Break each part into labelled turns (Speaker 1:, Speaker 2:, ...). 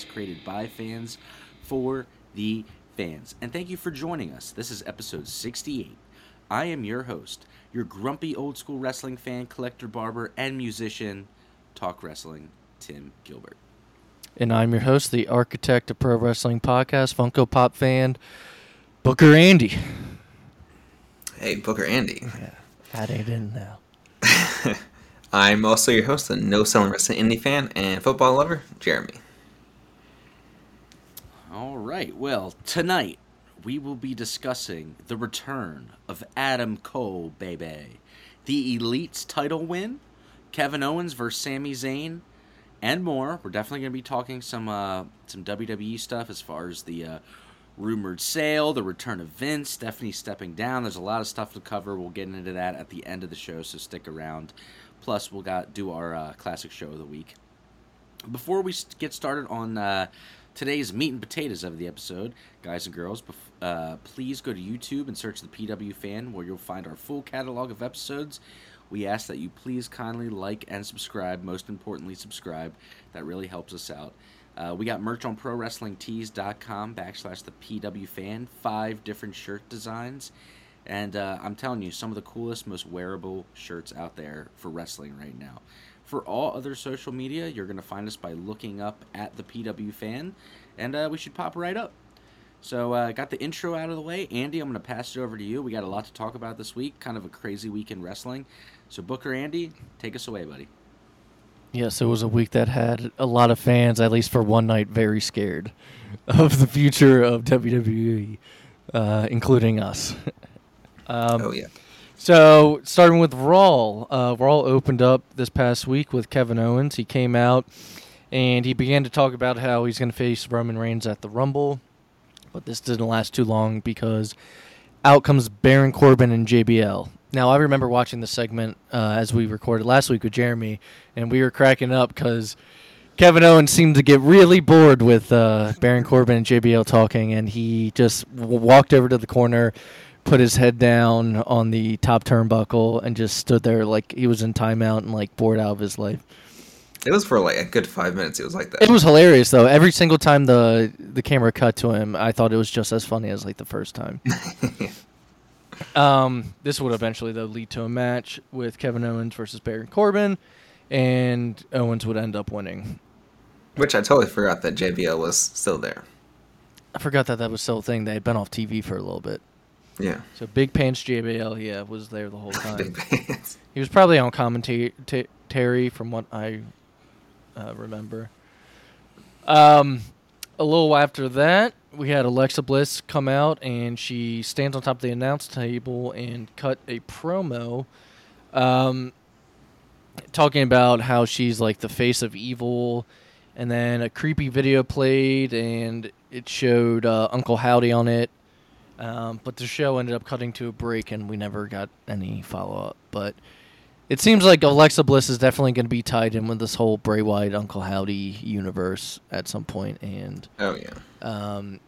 Speaker 1: podcast created by fans for the fans. And thank you for joining us. This is episode 68. I am your host, your grumpy old school wrestling fan, collector, barber, and musician, Talk Wrestling, Tim Gilbert.
Speaker 2: And I'm your host, the architect of Pro Wrestling Podcast, Funko Pop fan, Booker Andy.
Speaker 3: Hey, Booker Andy.
Speaker 2: Yeah, that ain't in now.
Speaker 3: I'm also your host, the No Selling Wrestling Indie fan and football lover, Jeremy.
Speaker 1: All right. Well, tonight we will be discussing the return of Adam Cole, baby. The Elite's title win, Kevin Owens versus Sami Zayn, and more. We're definitely going to be talking some uh, some WWE stuff as far as the uh, rumored sale, the return of Vince, Stephanie stepping down. There's a lot of stuff to cover. We'll get into that at the end of the show, so stick around. Plus, we'll got do our uh, classic show of the week. Before we get started on uh, today's meat and potatoes of the episode, guys and girls, uh, please go to YouTube and search the PW Fan, where you'll find our full catalog of episodes. We ask that you please kindly like and subscribe. Most importantly, subscribe. That really helps us out. Uh, we got merch on ProWrestlingTees.com backslash the PW Fan. Five different shirt designs. And uh, I'm telling you, some of the coolest, most wearable shirts out there for wrestling right now. For all other social media, you're going to find us by looking up at the PW Fan, and uh, we should pop right up. So, uh, got the intro out of the way. Andy, I'm going to pass it over to you. We got a lot to talk about this week, kind of a crazy week in wrestling. So, Booker Andy, take us away, buddy.
Speaker 2: Yes, it was a week that had a lot of fans, at least for one night, very scared of the future of WWE, uh, including us.
Speaker 3: um, oh, yeah.
Speaker 2: So, starting with Raw, uh, opened up this past week with Kevin Owens. He came out and he began to talk about how he's going to face Roman Reigns at the Rumble. But this didn't last too long because out comes Baron Corbin and JBL. Now, I remember watching the segment uh, as we recorded last week with Jeremy, and we were cracking up because Kevin Owens seemed to get really bored with uh, Baron Corbin and JBL talking, and he just w- walked over to the corner put his head down on the top turnbuckle and just stood there like he was in timeout and like bored out of his life.
Speaker 3: It was for like a good five minutes. It was like that.
Speaker 2: It was hilarious though. Every single time the the camera cut to him, I thought it was just as funny as like the first time. um, this would eventually though lead to a match with Kevin Owens versus Baron Corbin, and Owens would end up winning.
Speaker 3: Which I totally forgot that JBL was still there.
Speaker 2: I forgot that that was still a thing. They had been off TV for a little bit.
Speaker 3: Yeah.
Speaker 2: So Big Pants JBL, yeah, was there the whole time.
Speaker 3: Big Pants.
Speaker 2: He was probably on commentary Terry, from what I uh, remember. Um, a little after that, we had Alexa Bliss come out and she stands on top of the announce table and cut a promo, um, talking about how she's like the face of evil. And then a creepy video played and it showed uh, Uncle Howdy on it um, but the show ended up cutting to a break, and we never got any follow up. But it seems like Alexa Bliss is definitely going to be tied in with this whole Bray Wyatt Uncle Howdy universe at some point, and
Speaker 3: oh yeah,
Speaker 2: um,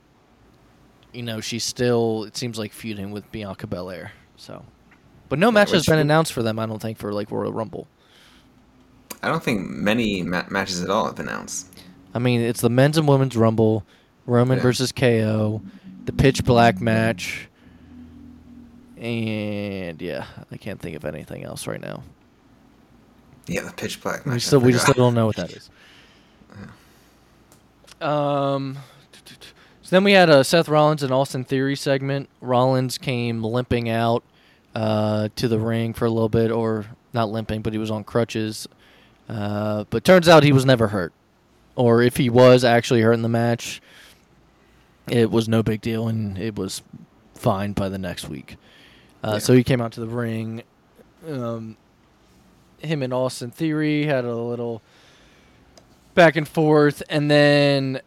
Speaker 2: you know she's still it seems like feuding with Bianca Belair. So, but no match has been announced for them. I don't think for like Royal Rumble.
Speaker 3: I don't think many ma- matches at all have been announced.
Speaker 2: I mean, it's the men's and women's Rumble, Roman yeah. versus KO the pitch black match, and yeah, I can't think of anything else right now.
Speaker 3: Yeah, the pitch black match.
Speaker 2: We still we just still don't know what that is. Um. So then we had a Seth Rollins and Austin Theory segment. Rollins came limping out uh, to the ring for a little bit, or not limping, but he was on crutches. Uh, but turns out he was never hurt, or if he was actually hurt in the match, it was no big deal, and it was fine by the next week. Uh, yeah. So he came out to the ring. Um, him and Austin Theory had a little back and forth, and then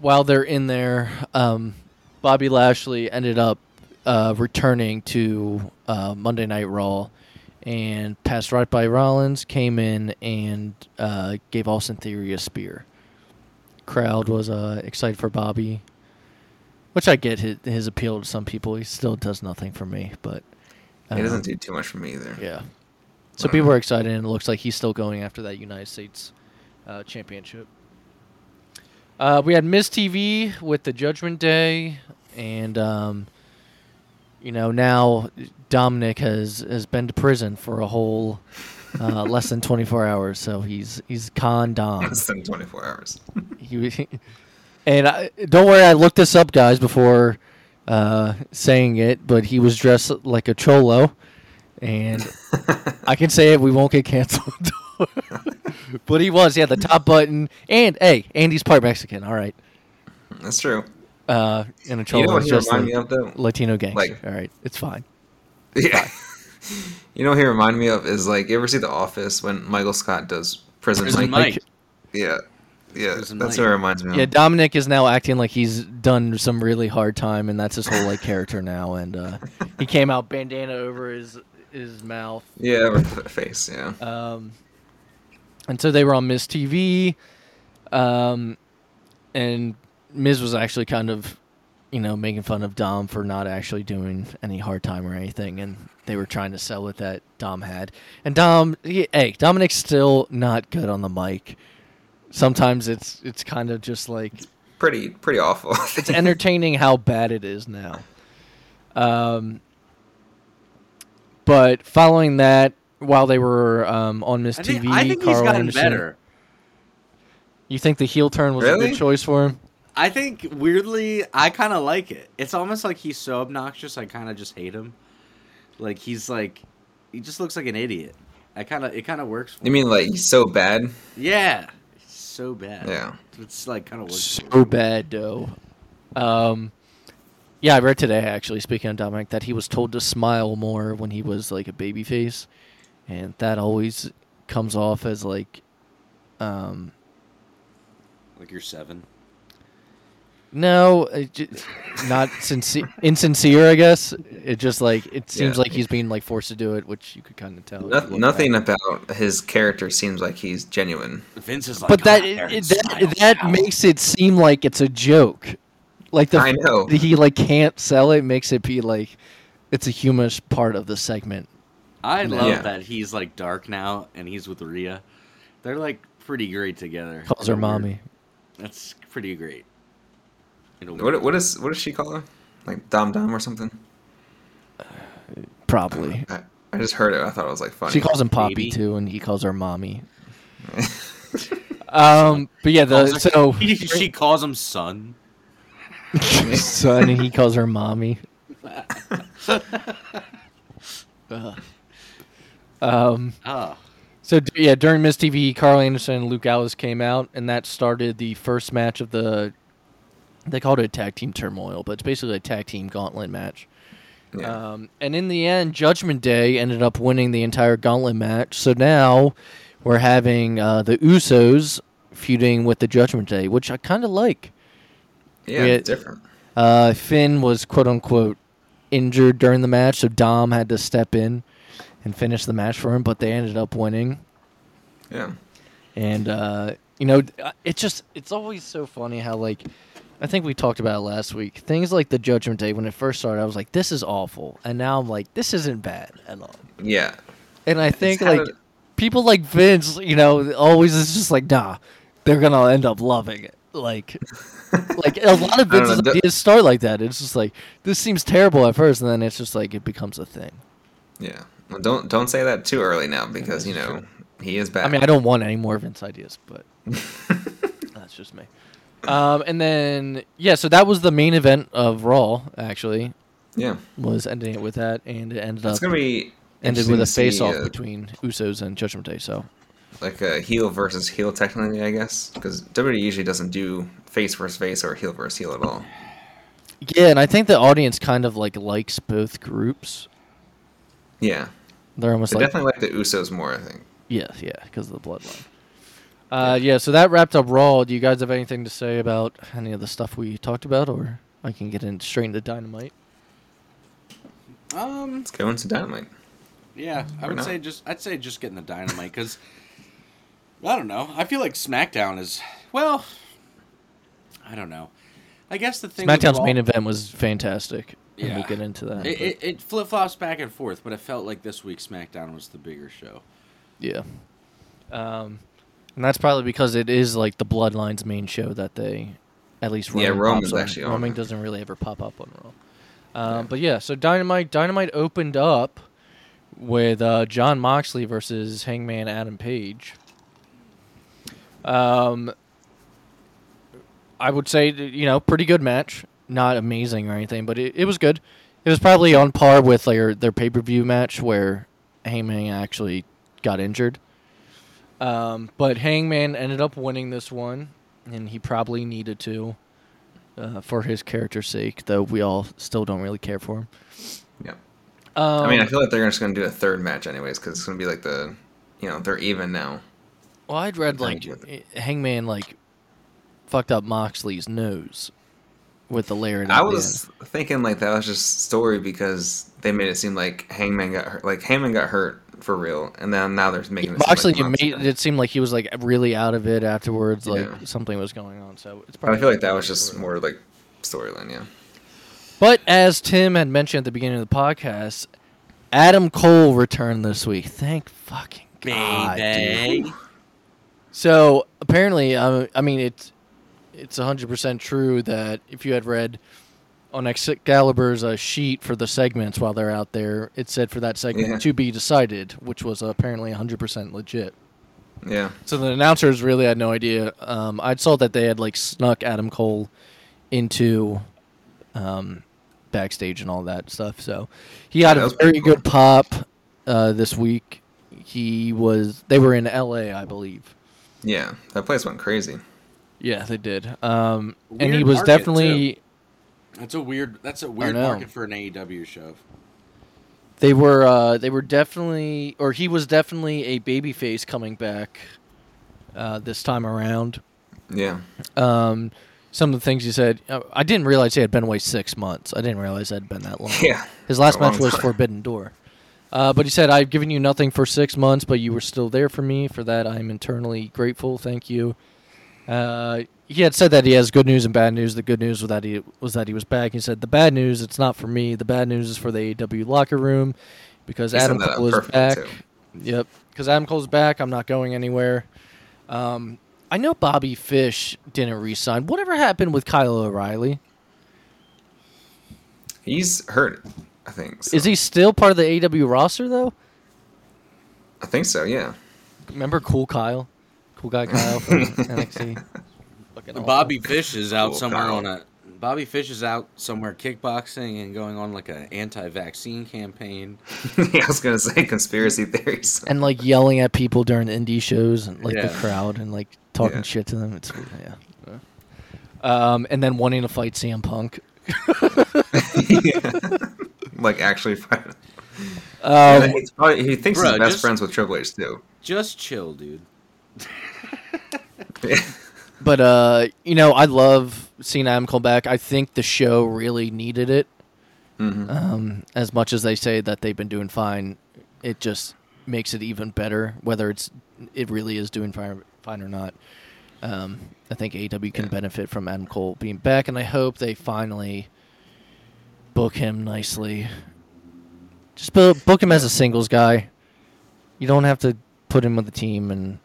Speaker 2: while they're in there, um, Bobby Lashley ended up uh, returning to uh, Monday Night Raw and passed right by Rollins, came in and uh, gave Austin Theory a spear. Crowd was uh, excited for Bobby. Which I get his, his appeal to some people. He still does nothing for me, but
Speaker 3: he doesn't do too much for me either.
Speaker 2: Yeah. So people are excited, and it looks like he's still going after that United States uh, championship. Uh, we had Miz TV with the Judgment Day, and um, you know now Dominic has has been to prison for a whole uh, less than 24 hours, so he's he's con Dom.
Speaker 3: Less than 24 hours.
Speaker 2: He, and I, don't worry, I looked this up, guys, before uh, saying it. But he was dressed like a cholo, and I can say it. We won't get canceled. but he was. He had the top button, and hey, Andy's part Mexican. All right,
Speaker 3: That's true.
Speaker 2: uh, and a cholo
Speaker 3: You know what
Speaker 2: is
Speaker 3: he
Speaker 2: just
Speaker 3: reminded
Speaker 2: like
Speaker 3: me of though?
Speaker 2: Latino gangster.
Speaker 3: Like-
Speaker 2: all right, it's fine.
Speaker 3: Yeah. you know what he reminded me of is like you ever see The Office when Michael Scott does Prison,
Speaker 1: Prison
Speaker 3: Mike?
Speaker 1: Mike.
Speaker 3: Yeah. Yeah, that's
Speaker 1: Mike.
Speaker 3: what it reminds me of.
Speaker 2: Yeah, Dominic is now acting like he's done some really hard time, and that's his whole like character now. And uh, he came out bandana over his his mouth.
Speaker 3: Yeah, with the face, yeah.
Speaker 2: Um, and so they were on Miz TV, um, and Miz was actually kind of, you know, making fun of Dom for not actually doing any hard time or anything, and they were trying to sell it that Dom had. And Dom, he, hey, Dominic's still not good on the mic. Sometimes it's it's kind of just like
Speaker 3: Pretty pretty awful.
Speaker 2: it's entertaining how bad it is now. Um, but following that, while they were um, on Miz
Speaker 1: I think,
Speaker 2: TV,
Speaker 1: I think he's gotten
Speaker 2: Anderson-
Speaker 1: better.
Speaker 2: You think the heel turn was a good choice for him?
Speaker 1: I think weirdly, I kind of like it. It's almost like he's so obnoxious, I kind of just hate him. Like he's like, he just looks like an idiot. I kind of, it kind of works. For
Speaker 3: you mean like he's so bad?
Speaker 1: Yeah, it's so bad.
Speaker 3: Yeah.
Speaker 1: it's like kind of.
Speaker 2: So bad, though. Um, yeah, I read today actually. Speaking of Dominic, that he was told to smile more when he was like a baby face, and that always comes off as like, um,
Speaker 1: Like you're seven.
Speaker 2: No, it ju- not sincere, insincere. I guess it just like it seems
Speaker 3: Yeah.
Speaker 2: like he's being like forced to do it, which you could kind of tell. if you
Speaker 3: Noth-
Speaker 2: look
Speaker 3: nothing
Speaker 2: back.
Speaker 3: about his character seems like he's genuine.
Speaker 1: Vince is like,
Speaker 2: But
Speaker 1: "Go
Speaker 2: that
Speaker 1: out there and
Speaker 2: it, that that makes it seem like it's a joke. Like the
Speaker 3: I know.
Speaker 2: he like can't sell it makes it be like it's a humorous part of the segment.
Speaker 1: I love
Speaker 3: Yeah.
Speaker 1: that he's like dark now and he's with Rhea. They're like pretty great together.
Speaker 2: Calls her
Speaker 1: In a weird-
Speaker 2: mommy.
Speaker 1: That's pretty great. In a
Speaker 3: What
Speaker 1: weird
Speaker 3: what
Speaker 1: way.
Speaker 3: is what does she call her? Like Dom Dom or something?
Speaker 2: Probably.
Speaker 3: I, I just heard it. I thought it was like funny.
Speaker 2: She calls him Poppy
Speaker 1: Baby.
Speaker 2: too, and he calls her mommy. Um, but yeah, the
Speaker 1: Calls
Speaker 2: so
Speaker 1: He- she calls him son.
Speaker 2: son, and he calls her mommy. Ugh. um,
Speaker 1: Oh,
Speaker 2: so yeah, during Miz TV, Karl Anderson and Luke Gallows came out, and that started the first match of the. They called it a tag team turmoil, but it's basically a tag team gauntlet match.
Speaker 3: yeah.
Speaker 2: Um, and in the end, Judgment Day ended up winning the entire gauntlet match. So now we're having uh, the Usos feuding with the Judgment Day, which I kind of like.
Speaker 3: yeah, different.
Speaker 2: Uh, Finn was quote unquote injured during the match, so Dom had to step in and finish the match for him, but they ended up winning.
Speaker 3: Yeah.
Speaker 2: And uh, you know, it's just it's always so funny how like I think we talked about it last week. Things like the Judgment Day when it first started, I was like, "This is awful," and now I'm like, "This isn't bad at all."
Speaker 3: Yeah.
Speaker 2: And I think like people like Vince, you know, always is just like, "Nah, they're gonna end up loving it." Like, like a lot of Vince's
Speaker 3: know,
Speaker 2: ideas start like that. It's just like this seems terrible at first, and then it's just like it becomes a thing.
Speaker 3: Yeah. Well, don't don't say that too early now because you know he is bad.
Speaker 2: I mean, I don't want any more Vince ideas, but that's just me. Um, and then yeah, so that was the main event of Raw. Actually,
Speaker 3: yeah.
Speaker 2: was ending it with that, and it ended up
Speaker 3: gonna be
Speaker 2: ended with a
Speaker 3: see,
Speaker 2: face off
Speaker 3: uh,
Speaker 2: between Usos and Judgment Day. So
Speaker 3: like a heel versus heel technically, I guess, because WWE usually doesn't do face versus face or heel versus heel at all.
Speaker 2: yeah, and I think the audience kind of like likes both groups.
Speaker 3: Yeah.
Speaker 2: They're almost
Speaker 3: They
Speaker 2: like
Speaker 3: definitely like the Usos more, I think.
Speaker 2: yeah, yeah, because of the bloodline. Uh, yeah, so that wrapped up Raw. Do you guys have anything to say about any of the stuff we talked about, or I can get in straight into Dynamite?
Speaker 1: um,
Speaker 3: Let's go into Dynamite.
Speaker 1: yeah. I would
Speaker 3: not.
Speaker 1: say just I'd say just getting the dynamite because I don't know. I feel like SmackDown is well. I don't know. I guess the thing. with
Speaker 2: SmackDown's
Speaker 1: Raw-
Speaker 2: main event was fantastic. and
Speaker 1: Yeah.
Speaker 2: we'll get into that.
Speaker 1: It, it, it flip flops back and forth, but it felt like this week SmackDown was the bigger show.
Speaker 2: Yeah. Um, and that's probably because it is like the Bloodlines main show that they, at least
Speaker 3: Yeah,
Speaker 2: Roman
Speaker 3: Roman's
Speaker 2: pops on.
Speaker 3: actually on
Speaker 2: Roman doesn't really ever pop up on Raw. Um, But yeah, so Dynamite Dynamite opened up with uh, Jon Moxley versus Hangman Adam Page. Um, I would say you know pretty good match, not amazing or anything, but it, it was good. It was probably on par with their their pay per view match where Hangman actually got injured. Um, but Hangman ended up winning this one, and he probably needed to uh, for his character's sake, though we all still don't really care for him.
Speaker 3: Yeah.
Speaker 2: Um,
Speaker 3: I mean, I feel like they're just going to do a third match anyways because it's going to be like the, you know, they're even now.
Speaker 2: well, I'd read like Hangman like fucked up Moxley's nose with the layer.
Speaker 3: I was thinking like that was just story because they made it seem like Hangman got hurt, like Hangman got hurt for real, and then now they're making it seem
Speaker 2: Moxley
Speaker 3: like
Speaker 2: made it seem like he was like really out of it afterwards, like
Speaker 3: Yeah.
Speaker 2: something was going on. So it's probably.
Speaker 3: I feel like that was just more like storyline, yeah.
Speaker 2: But as Tim had mentioned at the beginning of the podcast, Adam Cole returned this week. Thank fucking God, dude. So apparently, uh, I mean it's it's hundred percent true that if you had read on Excalibur's uh, sheet for the segments while they're out there, it said for that segment
Speaker 3: Yeah.
Speaker 2: to be decided, which was apparently hundred percent legit.
Speaker 3: Yeah.
Speaker 2: So the announcers really had no idea. Um, I saw that they had like snuck Adam Cole into um, backstage and all that stuff. So he had
Speaker 3: that
Speaker 2: a very
Speaker 3: cool.
Speaker 2: good pop uh, this week. He was. They were in L.A., I believe.
Speaker 3: Yeah. That place went crazy.
Speaker 2: Yeah, they did. Um, and he was
Speaker 1: market,
Speaker 2: definitely.
Speaker 1: That's a weird. That's a weird market for an AEW show.
Speaker 2: They were. Uh, they were definitely, or he was definitely a babyface coming back uh, this time around.
Speaker 3: Yeah.
Speaker 2: Um, some of the things he said, uh, I didn't realize he had been away six months. I didn't realize it had been that long.
Speaker 3: Yeah.
Speaker 2: His last match was
Speaker 3: time.
Speaker 2: Forbidden Door. Uh, but he said, I've given you nothing for six months, but you were still there for me. For that, I'm eternally grateful. Thank you. Uh, he had said that he has good news and bad news. The good news was that he was that he was back. He said the bad news, it's not for me. The bad news is for the AEW locker room because
Speaker 3: He
Speaker 2: Adam Cole is back.
Speaker 3: too.
Speaker 2: Yep, because Adam Cole's back. I'm not going anywhere. Um, I know Bobby Fish didn't resign. Whatever happened with Kyle O'Reilly?
Speaker 3: He's hurt, I think. so.
Speaker 2: Is he still part of the AEW roster though?
Speaker 3: I think so, yeah.
Speaker 2: Remember Cool Kyle, Cool Guy Kyle from NXT. Fucking awful.
Speaker 1: Bobby Fish is out
Speaker 3: Cool
Speaker 1: somewhere
Speaker 3: Kyle.
Speaker 1: on a. Bobby Fish is out somewhere kickboxing and going on like an anti-vaccine campaign.
Speaker 3: yeah, I was going to say conspiracy theories.
Speaker 2: and like yelling at people during indie shows and like the crowd and like talking
Speaker 3: Yeah.
Speaker 2: shit to them. It's yeah. Um, and then wanting to fight CM Punk.
Speaker 3: like, actually, fight.
Speaker 2: Um,
Speaker 3: And probably, he thinks
Speaker 1: Bruh,
Speaker 3: he's best
Speaker 1: just-
Speaker 3: friends with Triple H, too.
Speaker 1: Just chill, dude.
Speaker 2: But uh, you know, I love seeing Adam Cole back. I think the show really needed it.
Speaker 3: hmm
Speaker 2: Um, as much as they say that they've been doing fine, it just makes it even better. Whether it's it really is doing fine, fine or not. Um, I think AEW can
Speaker 3: Yeah.
Speaker 2: benefit from Adam Cole being back, and I hope they finally book him nicely. Just book him as a singles guy. You don't have to put him with the team and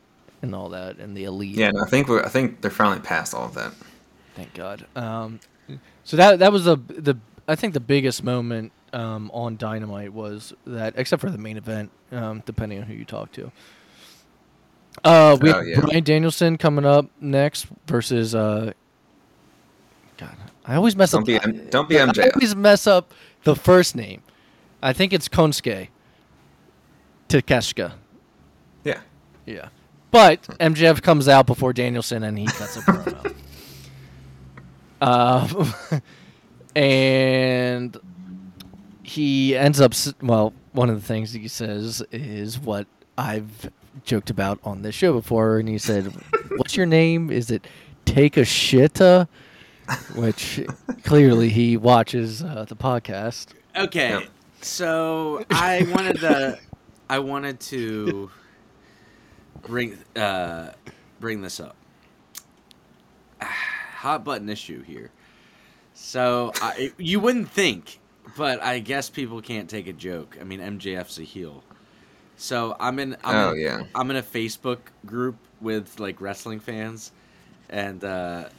Speaker 2: and all that and the elite.
Speaker 3: Yeah, no, I think we're, I think they're finally past all of that.
Speaker 2: Thank God. Um, so that that was the the I think the biggest moment um, on Dynamite was that, except for the main event, um, depending on who you talk to. Uh, we
Speaker 3: Oh,
Speaker 2: have
Speaker 3: yeah.
Speaker 2: Bryan Danielson coming up next versus. Uh, God, I always mess
Speaker 3: Don't
Speaker 2: up.
Speaker 3: be M- don't be
Speaker 2: MJ.
Speaker 3: I
Speaker 2: always mess up the first name. I think it's Konosuke Takeshita.
Speaker 3: Yeah.
Speaker 2: Yeah. But MJF comes out before Danielson and he cuts a promo. uh, and he ends up, well, one of the things he says is what I've joked about on this show before. And he said, What's your name? Is it Take a Shitta? Which clearly he watches uh, the podcast.
Speaker 1: Okay,
Speaker 3: Yep.
Speaker 1: so I wanted to, I wanted to bring uh, bring this up. Hot button issue here. So I, you wouldn't think but I guess people can't take a joke. I mean, MJF's a heel, so I'm in. I'm
Speaker 3: Oh
Speaker 1: in,
Speaker 3: yeah.
Speaker 1: I'm in a Facebook group with like wrestling fans, and uh,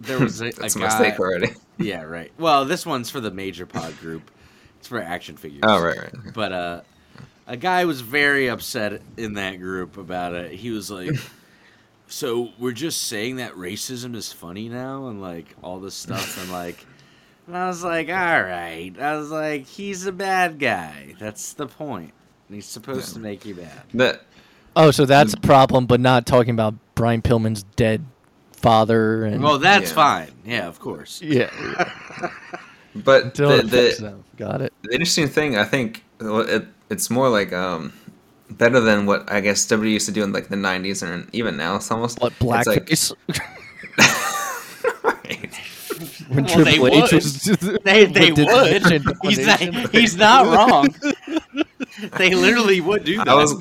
Speaker 1: there was a, a
Speaker 3: That's a
Speaker 1: guy.
Speaker 3: mistake already.
Speaker 1: Yeah, right. Well, this one's for the major pod group. It's for action figures.
Speaker 3: Oh right, right.
Speaker 1: But uh, a guy was very upset in that group about it. He was like, "So we're just saying that racism is funny now, and like all this stuff, and like." And I was like, "All right." I was like, "He's a bad guy. That's the point. And he's supposed
Speaker 3: Yeah.
Speaker 1: to make you bad."
Speaker 3: That
Speaker 2: Oh, so that's mm. a problem, but not talking about Brian Pillman's dead father and
Speaker 1: Well, that's
Speaker 3: Yeah.
Speaker 1: fine. Yeah, of course.
Speaker 2: yeah.
Speaker 3: but
Speaker 2: Until
Speaker 3: the,
Speaker 2: it affects
Speaker 3: the.
Speaker 2: Got it.
Speaker 3: the interesting thing I think uh, it, it's more like um better than what I guess W used to do in like the '90s and even now. It's almost
Speaker 2: What
Speaker 3: it's like-
Speaker 2: blackface?
Speaker 3: Right.
Speaker 2: when
Speaker 1: Well, they
Speaker 2: Triple H
Speaker 1: would.
Speaker 2: was
Speaker 1: They they
Speaker 2: did
Speaker 1: would.
Speaker 2: the
Speaker 1: He's not, he's not wrong. they literally would do that.
Speaker 3: I was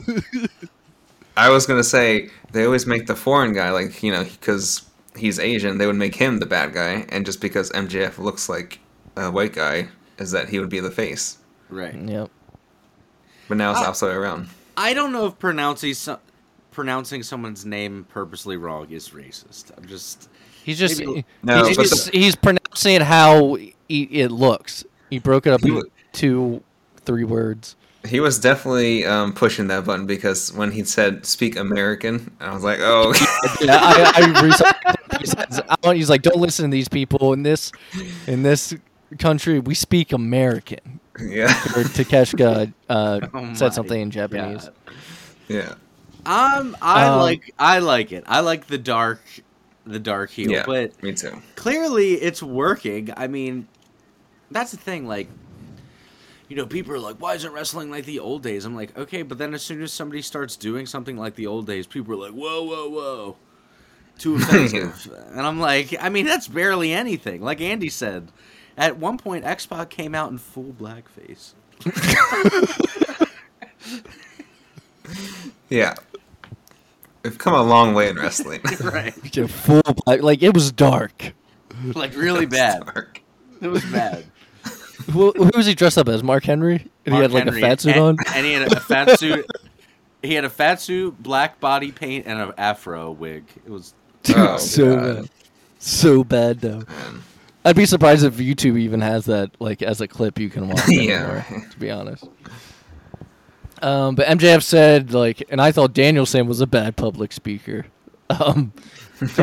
Speaker 3: I was gonna say they always make the foreign guy like you know because he's Asian they would make him the bad guy and just because MJF looks like a white guy is that he would be the face
Speaker 1: right.
Speaker 2: Yep.
Speaker 3: But now it's the opposite around
Speaker 1: I don't know if pronouncing so- pronouncing someone's name purposely wrong is racist. I'm just
Speaker 2: He's just
Speaker 1: Maybe-
Speaker 3: No,
Speaker 2: he's,
Speaker 3: but
Speaker 2: just- he's pronouncing it how he, it looks. He broke it up into two, three words.
Speaker 3: he was definitely um, pushing that button because when he said speak American I was like oh
Speaker 2: Yeah, I, I he says- I he's like, don't listen to these people in this in this country. We speak American.
Speaker 3: Yeah
Speaker 2: Or Takeshita uh,
Speaker 1: Oh
Speaker 2: said something in Japanese.
Speaker 1: God.
Speaker 3: yeah
Speaker 1: Um, I
Speaker 2: Um,
Speaker 1: like I like it. I like the dark, the dark heel,
Speaker 3: yeah
Speaker 1: but
Speaker 3: me too
Speaker 1: clearly it's working. I mean, that's the thing. Like, you know, people are like, "Why isn't wrestling like the old days?" I'm like, okay, but then as soon as somebody starts doing something like the old days, people are like, "Whoa, whoa, whoa." Too offensive. and I'm like, I mean, that's barely anything. Like Andy said, at one point, X Pac came out in full blackface.
Speaker 3: yeah we've come a long way in wrestling
Speaker 1: right.
Speaker 2: Yeah, Full black, like it was dark.
Speaker 1: Like, really bad.
Speaker 3: Dark.
Speaker 1: It was bad.
Speaker 2: Who, who was he dressed up as? Mark Henry? And he had like
Speaker 1: Henry.
Speaker 2: a fat suit
Speaker 1: and,
Speaker 2: on.
Speaker 1: and he had a, a fat suit. He had a fat suit, black body paint, and an afro wig. It was
Speaker 3: Oh,
Speaker 2: so
Speaker 3: God.
Speaker 2: bad. So bad though.
Speaker 3: Man.
Speaker 2: I'd be surprised if YouTube even has that like as a clip you can watch
Speaker 3: Yeah.
Speaker 2: anymore, to be honest. Um, but MJF said like, and I thought Daniel Danielson was a bad public speaker. Um,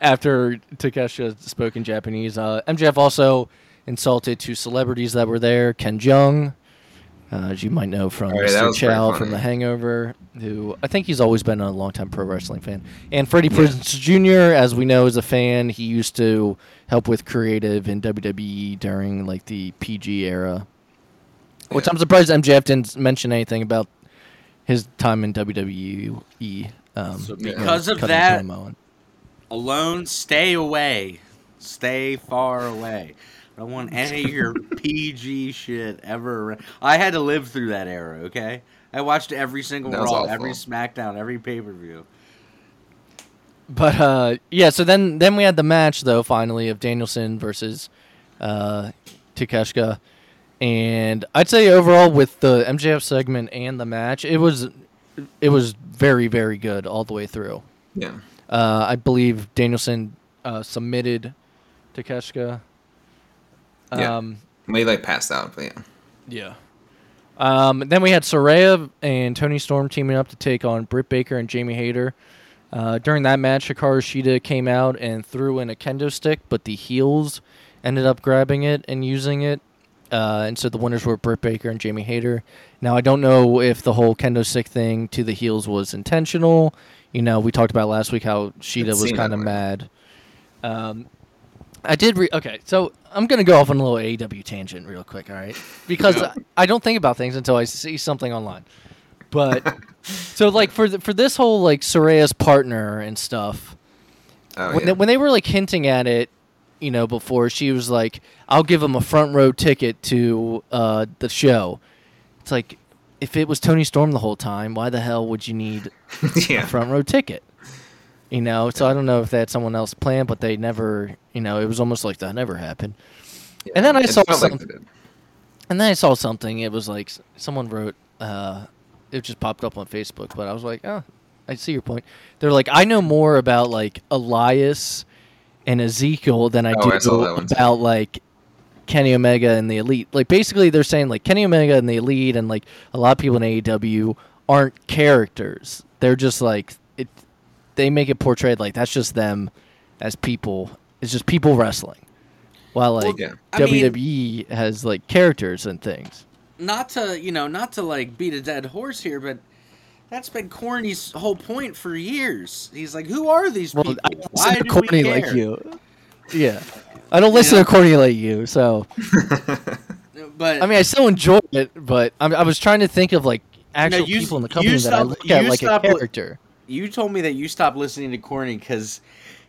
Speaker 2: after Takeshita spoke in Japanese, uh, MJF also insulted two celebrities that were there. Ken Jeong, uh, as you might know from
Speaker 3: yeah, that
Speaker 2: Mr. Chow from The Hangover, who I think he's always been a longtime pro wrestling fan. And Freddie Prinze Jr., as we know, is a fan. He used to help with creative in WWE during like the PG era, which I'm surprised MJF didn't mention anything about his time in WWE. Um,
Speaker 1: So
Speaker 2: you know,
Speaker 1: because of that-
Speaker 2: and-
Speaker 1: alone. Stay away. Stay far away. I don't want any of your PG shit ever. I had to live through that era. Okay, I watched every single Raw,
Speaker 3: awful.
Speaker 1: every SmackDown, every pay per view.
Speaker 2: But uh, yeah, so then then we had the match though finally of Danielson versus uh, Takeshita, and I'd say overall with the MJF segment and the match, it was it was very very good all the way through.
Speaker 3: Yeah.
Speaker 2: Uh, I believe Danielson uh, submitted Takeshita.
Speaker 3: Yeah.
Speaker 2: Um,
Speaker 3: Well, he like passed out, but yeah.
Speaker 2: yeah. Um, then we had Saraya and Toni Storm teaming up to take on Britt Baker and Jamie Hayter. Uh, during that match, Hikaru Shida came out and threw in a kendo stick, but the heels ended up grabbing it and using it. Uh, and so the winners were Britt Baker and Jamie Hayter. Now, I don't know if the whole kendo stick thing to the heels was intentional. You know, we talked about last week how Shida was kind of mad. Um, I did. Re- okay, so I'm gonna go off on a little AEW tangent real quick, all right? Because
Speaker 3: Yeah.
Speaker 2: I don't think about things until I see something online. But so like for the, for this whole like Saraya's partner and stuff,
Speaker 3: Oh,
Speaker 2: when,
Speaker 3: yeah.
Speaker 2: they, when they were like hinting at it, you know, before she was like, "I'll give him a front row ticket to uh, the show." It's like, if it was Toni Storm the whole time, why the hell would you need
Speaker 3: yeah.
Speaker 2: a front row ticket? You know, so I don't know if they had someone else planned, but they never, you know, it was almost like that never happened. And then I
Speaker 3: It
Speaker 2: saw
Speaker 3: felt like
Speaker 2: something. And then I saw something. It was like someone wrote. Uh, it just popped up on Facebook, but I was like, oh, I see your point. They're like, I know more about like Elias and Ezekiel than I
Speaker 3: Oh,
Speaker 2: do
Speaker 3: saw that one too.
Speaker 2: about like Kenny Omega and the Elite. Like basically, they're saying like Kenny Omega and the Elite and like a lot of people in AEW aren't characters. They're just like it. They make it portrayed like that's just them as people. It's just people wrestling. While like
Speaker 3: yeah.
Speaker 1: I mean-
Speaker 2: WWE has like characters and things.
Speaker 1: Not to you know not to like beat a dead horse here, but that's been Corny's whole point for years. He's like, who are these
Speaker 2: Well,
Speaker 1: people?
Speaker 2: I don't
Speaker 1: Why
Speaker 2: listen to
Speaker 1: do we
Speaker 2: corny
Speaker 1: care?
Speaker 2: like you. Yeah, I don't listen
Speaker 1: know?
Speaker 2: to corny like you. So
Speaker 1: But
Speaker 2: I mean, I still enjoy it, but I, I was trying to think of like actual
Speaker 1: you-
Speaker 2: people in the company that I look at like a character.
Speaker 1: you told me that you stopped listening to Corny because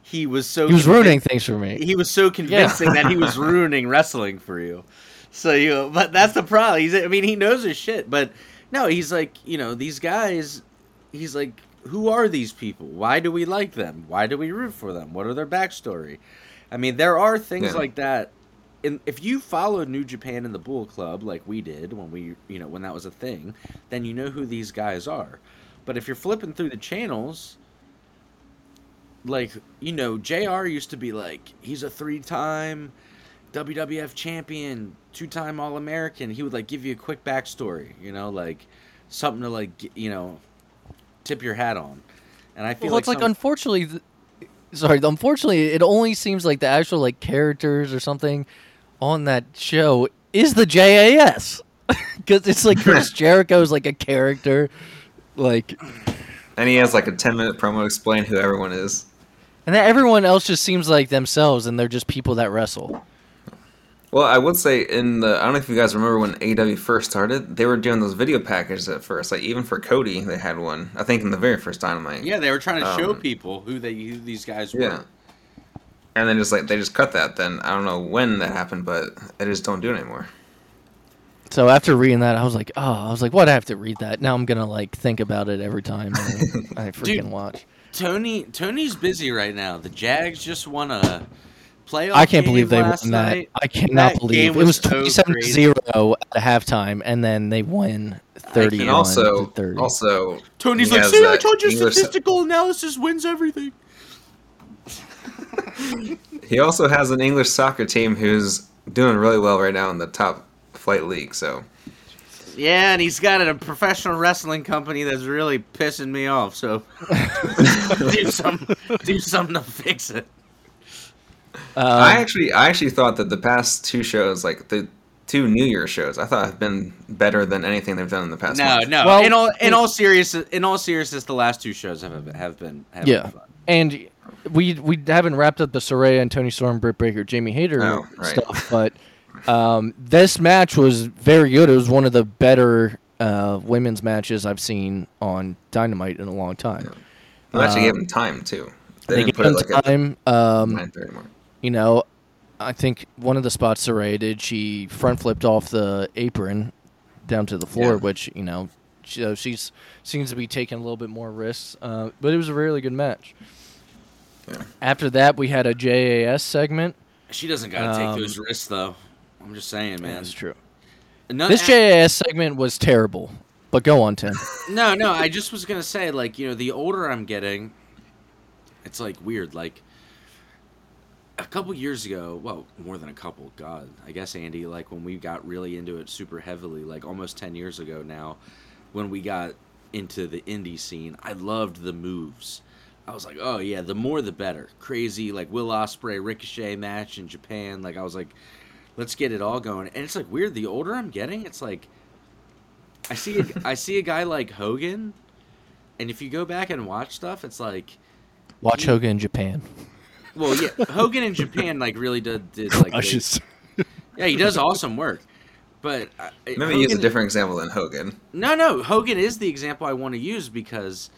Speaker 1: he was so
Speaker 2: He was ruining things for me.
Speaker 1: He was so convincing that he was ruining wrestling for you. So you, but that's the problem. He's, I mean, he knows his shit, but no, he's like, you know, these guys. He's like, who are these people? Why do we like them? Why do we root for them? What are their backstory? I mean, there are things
Speaker 3: Yeah.
Speaker 1: like that. And if you followed New Japan and the Bullet Club like we did when we, you know, when that was a thing, then you know who these guys are. But if you're flipping through the channels, like you know, Jr. used to be like he's a three-time WWF champion, two-time All-American. He would like give you a quick backstory, you know, like something to like you know tip your hat on. And I feel
Speaker 2: Well,
Speaker 1: like,
Speaker 2: it's like unfortunately, th- sorry, unfortunately, it only seems like the actual like characters or something on that show is the JAS because it's like Chris Jericho is like a character, like,
Speaker 3: and he has like a ten minute promo to explain who everyone is.
Speaker 2: and then everyone else just seems like themselves, and they're just people that wrestle.
Speaker 3: Well, I would say in the I don't know if you guys remember when AEW first started, they were doing those video packages at first. Like even for Cody, they had one. I think in the very first Dynamite.
Speaker 1: yeah, they were trying to show
Speaker 3: Um,
Speaker 1: people who they who these guys were.
Speaker 3: Yeah. And then just like they just cut that. Then I don't know when that happened, but they just don't do it anymore.
Speaker 2: So after reading that, I was like, oh, I was like, what? I have to read that now. I'm gonna like think about it every time I, I freaking
Speaker 1: Dude,
Speaker 2: watch.
Speaker 1: Tony Tony's busy right now. The Jags just won a playoff.
Speaker 2: I can't believe they
Speaker 1: last
Speaker 2: won that.
Speaker 1: night.
Speaker 2: I cannot
Speaker 1: That
Speaker 2: believe
Speaker 1: game
Speaker 2: it was
Speaker 1: was so
Speaker 2: 27
Speaker 1: crazy.
Speaker 2: 0 at halftime, and then they win 30
Speaker 3: And also,
Speaker 2: 30.
Speaker 3: also
Speaker 1: Tony's like, see, I told you
Speaker 3: English-
Speaker 1: statistical analysis wins everything.
Speaker 3: He also has an English soccer team who's doing really well right now in the top flight league. So
Speaker 1: Yeah, and he's got a professional wrestling company that's really pissing me off. So do some, do something to fix it.
Speaker 2: Um,
Speaker 3: I actually, I actually thought that the past two shows, like the two New Year shows, I thought have been better than anything they've done in the past.
Speaker 1: No,
Speaker 3: month.
Speaker 1: no.
Speaker 2: Well-
Speaker 1: in all in all seriousness, in all seriousness, the last two shows have have been have
Speaker 2: Yeah.
Speaker 1: been fun.
Speaker 2: and we we haven't wrapped up the Saraya and Toni Storm, Britt Baker, Jamie Hayter
Speaker 3: Oh, right.
Speaker 2: stuff, but um, this match was very good. It was one of the better uh, women's matches I've seen on Dynamite in a long time.
Speaker 3: They actually
Speaker 2: uh,
Speaker 3: gave them time too. They,
Speaker 2: They
Speaker 3: didn't
Speaker 2: gave
Speaker 3: put it
Speaker 2: them
Speaker 3: like at
Speaker 2: time. Um,
Speaker 3: nine thirty more.
Speaker 2: You know, I think one of the spots Saray did, she front flipped off the apron down to the floor,
Speaker 3: Yeah.
Speaker 2: which you know, she, uh, she's seems to be taking a little bit more risks. Uh, but it was a really good match.
Speaker 3: Yeah.
Speaker 2: After that, we had a JAS segment.
Speaker 1: She doesn't got to
Speaker 2: Um,
Speaker 1: take those risks though. I'm just saying, man.
Speaker 2: That's true.
Speaker 1: None-
Speaker 2: This JAS segment was terrible. But go on, Tim.
Speaker 1: No, no, I just was gonna say, like, you know, the older I'm getting, it's like weird. Like a couple years ago, well, more than a couple, God, I guess Andy, like when we got really into it super heavily, like almost ten years ago now, when we got into the indie scene, I loved the moves. I was like, oh yeah, the more the better. Crazy, like Will Ospreay Ricochet match in Japan. Like I was like, let's get it all going. And it's like weird. The older I'm getting, it's like I see a, I see a guy like Hogan, and if you go back and watch stuff, it's like,
Speaker 2: Watch Hogan in Japan.
Speaker 1: Well, yeah, Hogan in Japan like really did, did like, they-
Speaker 2: Crushes.
Speaker 1: yeah, he does awesome work. But uh,
Speaker 3: Maybe use a different example than Hogan.
Speaker 1: No, no, Hogan is the example I want to use because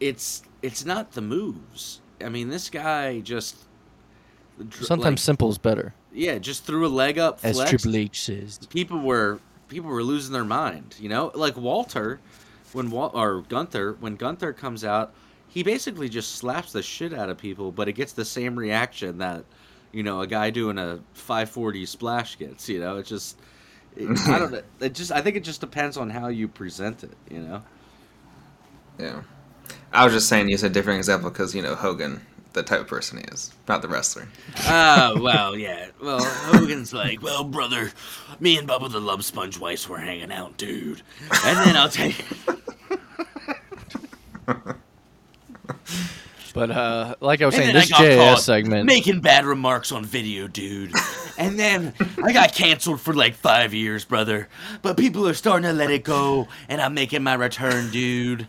Speaker 1: it's it's not the moves. I mean, this guy just
Speaker 2: Sometimes
Speaker 1: like,
Speaker 2: simple is better.
Speaker 1: yeah, just threw a leg up,
Speaker 2: As. Triple H says.
Speaker 1: people were people were losing their mind. You know, like Walter, when Wal- or Gunther, when Gunther comes out, he basically just slaps the shit out of people, but it gets the same reaction that you know a guy doing a 540 splash gets. You know, it's just it, I don't know. It just I think it just depends on how you present it. You know.
Speaker 3: Yeah. I was just saying use a different example because you know Hogan, the type of person he is, not the wrestler.
Speaker 1: Oh well, yeah. Well, Hogan's like, well, brother, me and Bubba the Love Sponge Weiss were hanging out, dude. And then I'll tell you.
Speaker 2: But uh, like I was
Speaker 1: And
Speaker 2: saying, this
Speaker 1: got
Speaker 2: JAS segment.
Speaker 1: making bad remarks on video, dude. and then I got canceled for like five years, brother. But people are starting to let it go, and I'm making my return, dude.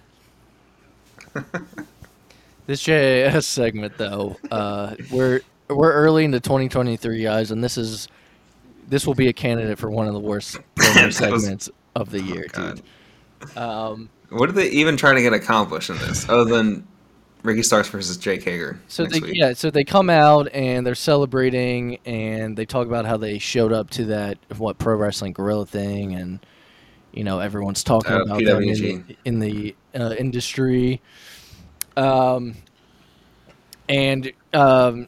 Speaker 2: This JAS segment, though, uh, we're we're early into 2023, guys, and this is this will be a candidate for one of the worst promo
Speaker 3: That was-
Speaker 2: segments of the
Speaker 3: Oh,
Speaker 2: year,
Speaker 3: God.
Speaker 2: dude. Um,
Speaker 3: What are they even trying to get accomplished in this, other than Ricky Starks versus Jake Hager
Speaker 2: so they
Speaker 3: week?
Speaker 2: yeah, so they come out and they're celebrating, and they talk about how they showed up to that what pro wrestling gorilla thing, and you know everyone's talking
Speaker 3: Uh,
Speaker 2: about them in, in the uh, industry. Um, and um,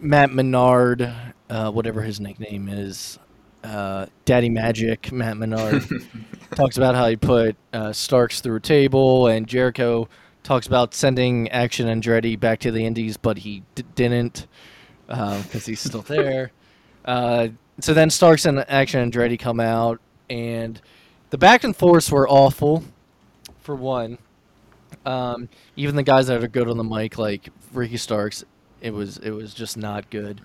Speaker 2: Matt Menard, uh, whatever his nickname is, uh, Daddy Magic, Matt Menard, talks about how he put uh, Starks through a table, and Jericho talks about sending Action Andretti back to the Indies, but he d- didn't because he's still there. Uh, so then Starks and Action Andretti come out, and the back and forths were awful, for one. Um, even the guys that are good on the mic, like Ricky Starks, it was it was just not good.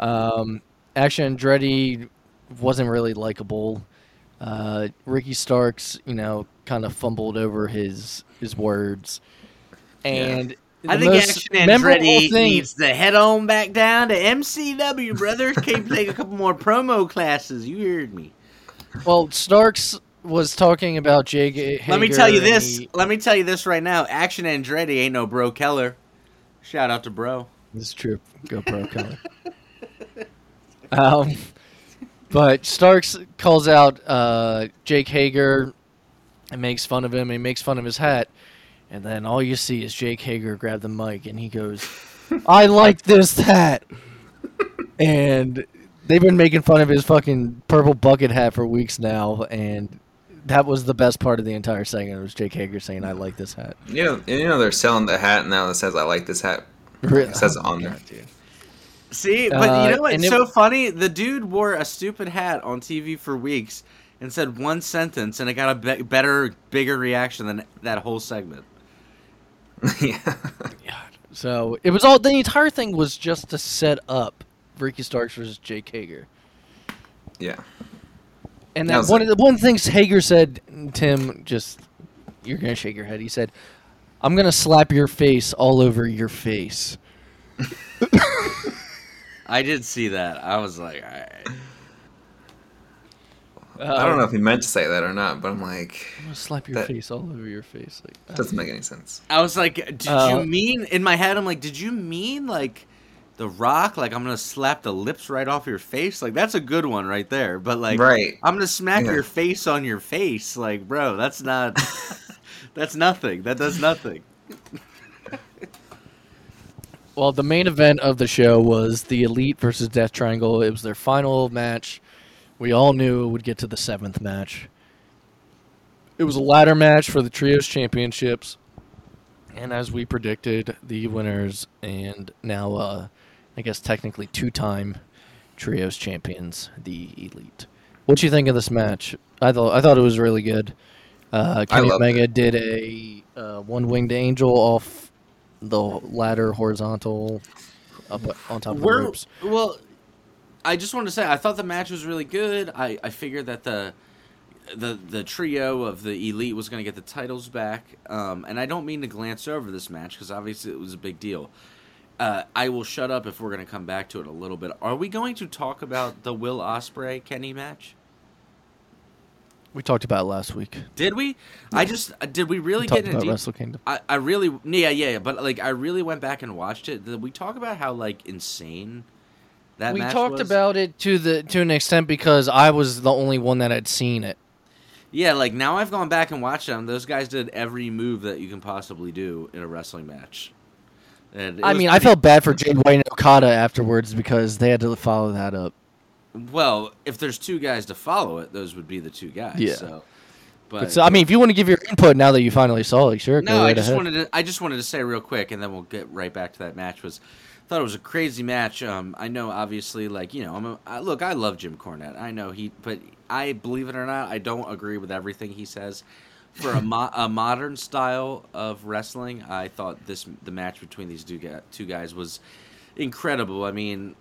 Speaker 2: Um, Action Andretti wasn't really likable. Uh, Ricky Starks, you know, kind of fumbled over his his words, and
Speaker 1: I think Action
Speaker 2: memorable
Speaker 1: Andretti
Speaker 2: thing-
Speaker 1: needs to head on back down to MCW, brother. Can take a couple more promo classes. You heard me.
Speaker 2: Well, Starks was talking about Jake. Hager
Speaker 1: Let me tell you this.
Speaker 2: he-
Speaker 1: Let me tell you this right now. Action Andretti ain't no Bro Keller. Shout out to Bro.
Speaker 2: This is true. Go pro Keller. um, but Starks calls out uh, Jake Hager and makes fun of him. He makes fun of his hat, and then all you see is Jake Hager grab the mic and he goes, "I like this hat." and they've been making fun of his fucking purple bucket hat for weeks now, and that was the best part of the entire segment. Was Jake Hager saying, "I like this hat."
Speaker 3: You know, you know they're selling the hat now that says "I like this hat."
Speaker 2: Really?
Speaker 3: It says it
Speaker 2: Oh,
Speaker 3: on there.
Speaker 2: God, dude.
Speaker 1: See, but
Speaker 2: Uh,
Speaker 1: you know what's
Speaker 2: and it-
Speaker 1: so funny? The dude wore a stupid hat on TV for weeks and said one sentence, and it got a be- better, bigger reaction than that whole segment.
Speaker 3: yeah.
Speaker 2: So it was all the entire thing was just to set up Ricky Starks versus Jake Hager.
Speaker 3: Yeah.
Speaker 2: And
Speaker 3: That
Speaker 2: that one
Speaker 3: it.
Speaker 2: of the one things Hager said, Tim, just you're gonna shake your head. He said, "I'm gonna slap your face all over your face."
Speaker 1: I did see that. I was like, all right.
Speaker 3: I don't know if he meant to say that or not, but I'm like,
Speaker 2: I'm gonna slap your
Speaker 3: That-
Speaker 2: face all over your face. Like,
Speaker 3: it doesn't make any sense.
Speaker 1: I was like, did
Speaker 2: Uh,
Speaker 1: you mean in my head? I'm like, did you mean like the Rock? Like I'm gonna slap the lips right off your face? Like that's a good one right there. But like,
Speaker 3: Right.
Speaker 1: I'm gonna smack
Speaker 3: Yeah.
Speaker 1: your face on your face. Like, bro, that's not. that's nothing. That does nothing.
Speaker 2: Well, the main event of the show was the Elite versus Death Triangle. It was their final match. We all knew it would get to the seventh match. It was a ladder match for the Trios Championships. And as we predicted, the winners and now, uh, I guess, technically two time Trios champions, the Elite. What do you think of this match? I thought I thought it was really good. Uh, Kenny Omega
Speaker 3: it.
Speaker 2: did a uh, one winged angel off the ladder horizontal up on top of the ropes.
Speaker 1: well. I just wanted to say I thought the match was really good. I, I figured that the the the trio of the elite was going to get the titles back. Um, and I don't mean to glance over this match because obviously it was a big deal. Uh, I will shut up if we're going to come back to it a little bit. Are we going to talk about the Will Ospreay Kenny match?
Speaker 2: We talked about it last week.
Speaker 1: Did we? I just did. We really
Speaker 2: We
Speaker 1: get into
Speaker 2: Wrestle Kingdom.
Speaker 1: I, I really yeah yeah yeah, but like I really went back and watched it. Did we talk about how like insane that
Speaker 2: we talked
Speaker 1: was?
Speaker 2: about it to the to an extent because I was the only one that had seen it.
Speaker 1: Yeah, like now I've gone back and watched them. Those guys did every move that you can possibly do in a wrestling match. And
Speaker 2: I mean, I felt bad for Jay White and Okada afterwards because they had to follow that up.
Speaker 1: well. If there's two guys to follow it, those would be the two guys.
Speaker 2: Yeah.
Speaker 1: So,
Speaker 2: But
Speaker 1: but
Speaker 2: so, I mean, if you want to give your input now that you finally saw it, sure, go
Speaker 1: No,
Speaker 2: right
Speaker 1: I just
Speaker 2: ahead.
Speaker 1: wanted to. I just wanted to say real quick, and then we'll get right back to that match. Was thought it was a crazy match. Um, I know, obviously, like you know, I'm a, I, look. I love Jim Cornette. I know he, but I believe it or not, I don't agree with everything he says. For a, mo- a modern style of wrestling, I thought this the match between these two guys, was incredible. I mean,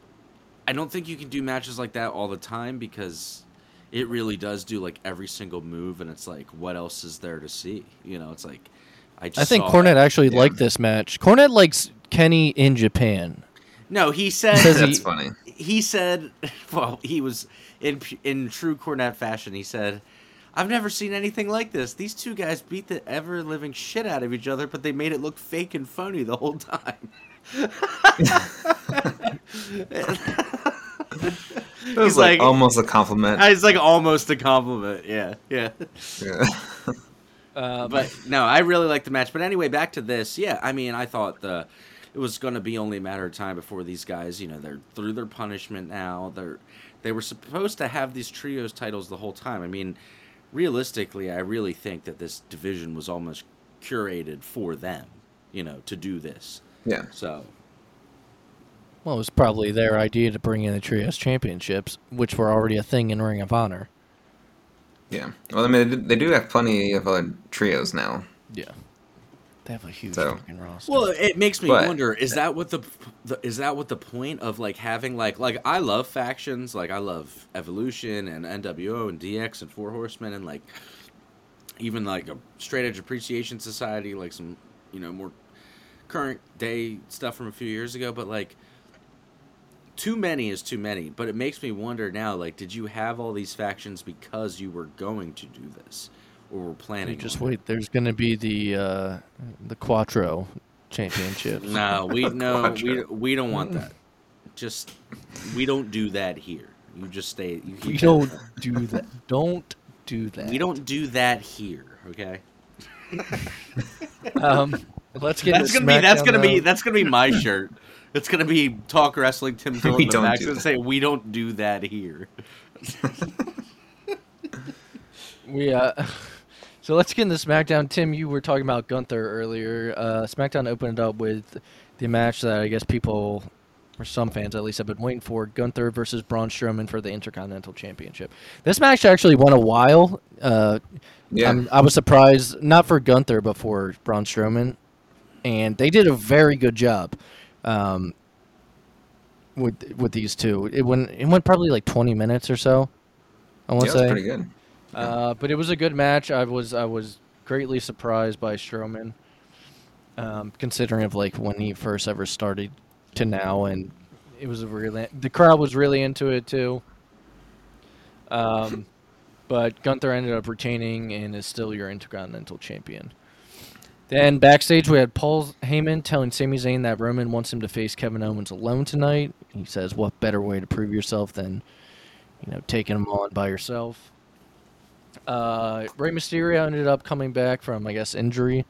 Speaker 1: I don't think you can do matches like that all the time because it really does do like every single move, and it's like, what else is there to see? You know, it's like I just
Speaker 2: I think Cornette
Speaker 1: it.
Speaker 2: actually
Speaker 3: Yeah.
Speaker 2: liked this match. Cornette likes Kenny in Japan.
Speaker 1: No, he said
Speaker 2: Says he-
Speaker 3: That's funny.
Speaker 1: he said, well, he was in in true Cornette fashion. He said, "I've never seen anything like this. These two guys beat the ever living shit out of each other, but they made it look fake and phony the whole time."
Speaker 3: It was
Speaker 1: He's
Speaker 3: like,
Speaker 1: like-
Speaker 3: almost a compliment.
Speaker 1: It's like almost a compliment. Yeah, yeah.
Speaker 3: Yeah.
Speaker 2: Uh,
Speaker 1: But no, I really like the match. But anyway, back to this. Yeah, I mean, I thought the it was going to be only a matter of time before these guys, you know, they're through their punishment now. They're they were supposed to have these trios titles the whole time. I mean, realistically, I really think that this division was almost curated for them, you know, to do this.
Speaker 3: yeah.
Speaker 1: So
Speaker 2: well, it was probably their idea to bring in the trios championships, which were already a thing in Ring of Honor.
Speaker 3: Yeah. Well, I mean, they do- they do have plenty of uh, trios now.
Speaker 2: Yeah, they have a huge
Speaker 3: So-
Speaker 2: fucking roster.
Speaker 1: Well, it makes me
Speaker 3: But-
Speaker 1: wonder: is that what the, the is that what the point of like having like like I love factions, like I love Evolution and NWO and DX and Four Horsemen and like even like a Straight Edge Appreciation Society, like some you know more current day stuff from a few years ago. But like too many is too many. But it makes me wonder now: like, did you have all these factions because you were going to do this, or were planning?
Speaker 2: just
Speaker 1: on it?
Speaker 2: wait. There's going to be the uh, the Quattro championships.
Speaker 1: No, we no, we we don't want that. Just we don't do that here. You just stay. You keep
Speaker 2: we
Speaker 1: that-
Speaker 2: don't do that. Don't do that.
Speaker 1: We don't do that here. Okay.
Speaker 2: Um, let's get.
Speaker 1: That's gonna be. That's gonna be. That's gonna be my shirt. It's gonna be talk wrestling. Tim
Speaker 3: We
Speaker 1: Phillips
Speaker 3: don't
Speaker 1: Max
Speaker 3: do
Speaker 1: and
Speaker 3: that.
Speaker 1: say we don't do that here.
Speaker 2: We uh, so let's get into SmackDown. Tim, you were talking about Gunther earlier. Uh, SmackDown opened up with the match that I guess people, or some fans at least, have been waiting for: Gunther versus Braun Strowman for the Intercontinental Championship. This match actually went a while. Uh,
Speaker 3: Yeah.
Speaker 2: I'm- I was surprised, not for Gunther, but for Braun Strowman, and they did a very good job. Um, with with these two, it went it went probably like 20 minutes or so. I want
Speaker 3: yeah,
Speaker 2: to
Speaker 3: was
Speaker 2: say.
Speaker 3: pretty good.
Speaker 2: Uh, but it was a good match. I was I was greatly surprised by Strowman, um, considering of like when he first ever started to now, and it was really the crowd was really into it too. Um, but Gunther ended up retaining and is still your Intercontinental Champion. Then backstage we had Paul Heyman telling Sami Zayn that Roman wants him to face Kevin Owens alone tonight. He says, "What better way to prove yourself than, you know, taking him on by yourself?" Uh, Rey Mysterio ended up coming back from, I guess, injury,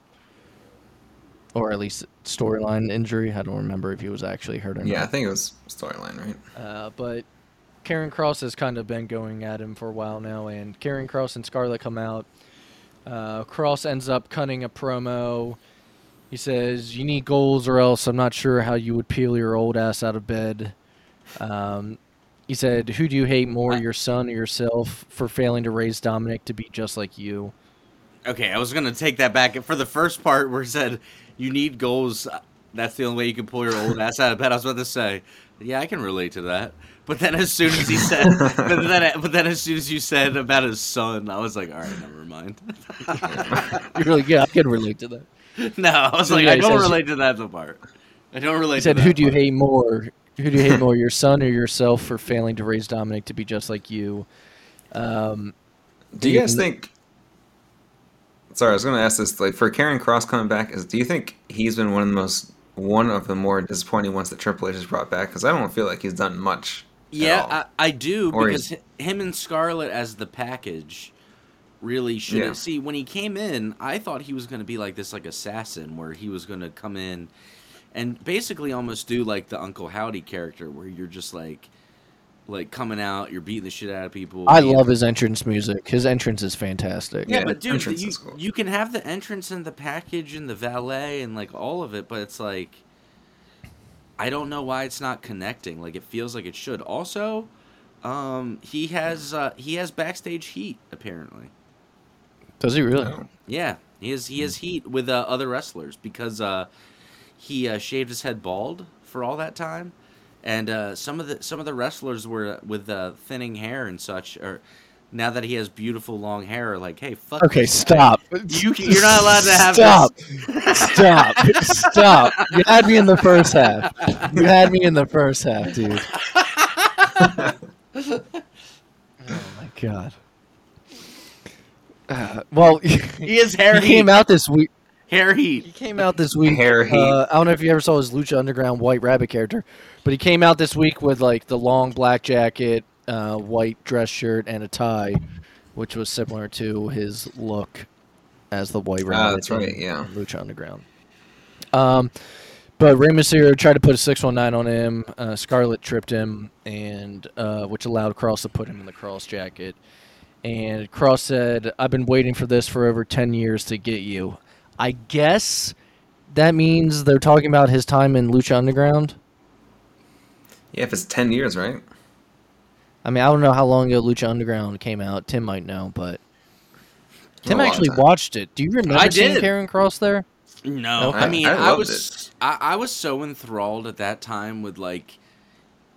Speaker 2: or at least storyline injury. I don't remember if he was actually hurt or not.
Speaker 3: Yeah, I think it was storyline, right?
Speaker 2: Uh, but Karrion Cross has kind of been going at him for a while now, and Karrion Cross and Scarlett come out. Uh, Cross ends up cutting a promo. He says, "You need goals, or else I'm not sure how you would peel your old ass out of bed." Um, he said, "Who do you hate more, your son or yourself, for failing to raise Dominic to be just like you?"
Speaker 1: Okay, I was gonna take that back for the first part where it said you need goals. Uh, that's the only way you can pull your old ass out of bed. I was about to say, yeah, I can relate to that. But then as soon as he said, but then but then as soon as you said about his son, I was like, all right, never mind.
Speaker 2: You're like, "Yeah, I can relate to that."
Speaker 1: no, I was
Speaker 2: So
Speaker 1: like,
Speaker 2: yeah,
Speaker 1: I don't
Speaker 2: says-
Speaker 1: relate to that the part. I don't relate.
Speaker 2: He said,
Speaker 1: to
Speaker 2: "Who
Speaker 1: that
Speaker 2: do you
Speaker 1: part."
Speaker 2: hate more? Who do you hate more, your son or yourself, for failing to raise Dominic to be just like you?" Um,
Speaker 3: Do you guys
Speaker 2: n-
Speaker 3: think? Sorry, I was going to ask this. Like for Karrion Cross coming back, is do you think he's been one of the most one of the more disappointing ones that Triple H has brought back? Because I don't feel like he's done much.
Speaker 1: Yeah, I, I do
Speaker 3: Or
Speaker 1: because
Speaker 3: he's-
Speaker 1: him and Scarlett as the package really should
Speaker 3: Yeah.
Speaker 1: see when he came in. I thought he was going to be like this, like assassin, where he was going to come in and basically almost do like the Uncle Howdy character, where you're just like, like coming out, you're beating the shit out of people.
Speaker 2: I
Speaker 1: being-
Speaker 2: love his entrance music. His entrance is fantastic.
Speaker 1: Yeah,
Speaker 3: Yeah,
Speaker 1: but dude,
Speaker 3: entrance
Speaker 1: you,
Speaker 3: cool.
Speaker 1: you can have the entrance and the package and the valet and like all of it, but it's like I don't know why it's not connecting. Like it feels like it should. Also, um, he has uh, he has backstage heat apparently.
Speaker 2: Does he really?
Speaker 1: Yeah, he has he has heat with uh, other wrestlers because uh, he uh, shaved his head bald for all that time, and uh, some of the some of the wrestlers were with uh, thinning hair and such. Or now that he has beautiful long hair, are like, hey, fuck.
Speaker 2: Okay,
Speaker 1: guy.
Speaker 2: stop.
Speaker 1: You you're not allowed to have
Speaker 2: stop.
Speaker 1: this.
Speaker 2: Stop. Stop. You had me in the first half. You had me in the first half, dude. oh my god. Uh, well, he
Speaker 1: is has hair heat.
Speaker 2: came out this week.
Speaker 1: Hair Heat.
Speaker 2: He came out this week.
Speaker 3: Hair heat.
Speaker 2: Uh, I don't know if you ever saw his Lucha Underground White Rabbit character, but he came out this week with like the long black jacket, uh, white dress shirt, and a tie, which was similar to his look as the White Rabbit.
Speaker 3: Ah, that's right, yeah.
Speaker 2: Lucha Underground. Um, but Rey Mysterio tried to put a six one nine on him. Uh, Scarlett tripped him, and uh, which allowed Cross to put him in the Cross jacket. And Cross said, "I've been waiting for this for over ten years to get you." I guess that means they're talking about his time in Lucha Underground.
Speaker 3: Yeah, if it's ten years, right?
Speaker 2: I mean, I don't know how long ago Lucha Underground came out. Tim might know, but Tim actually watched it. Do you remember
Speaker 1: I
Speaker 2: seeing
Speaker 1: did.
Speaker 2: Karrion Cross there?
Speaker 1: No,
Speaker 2: Okay.
Speaker 1: I mean,
Speaker 3: I
Speaker 1: I, was I, I was so enthralled at that time with like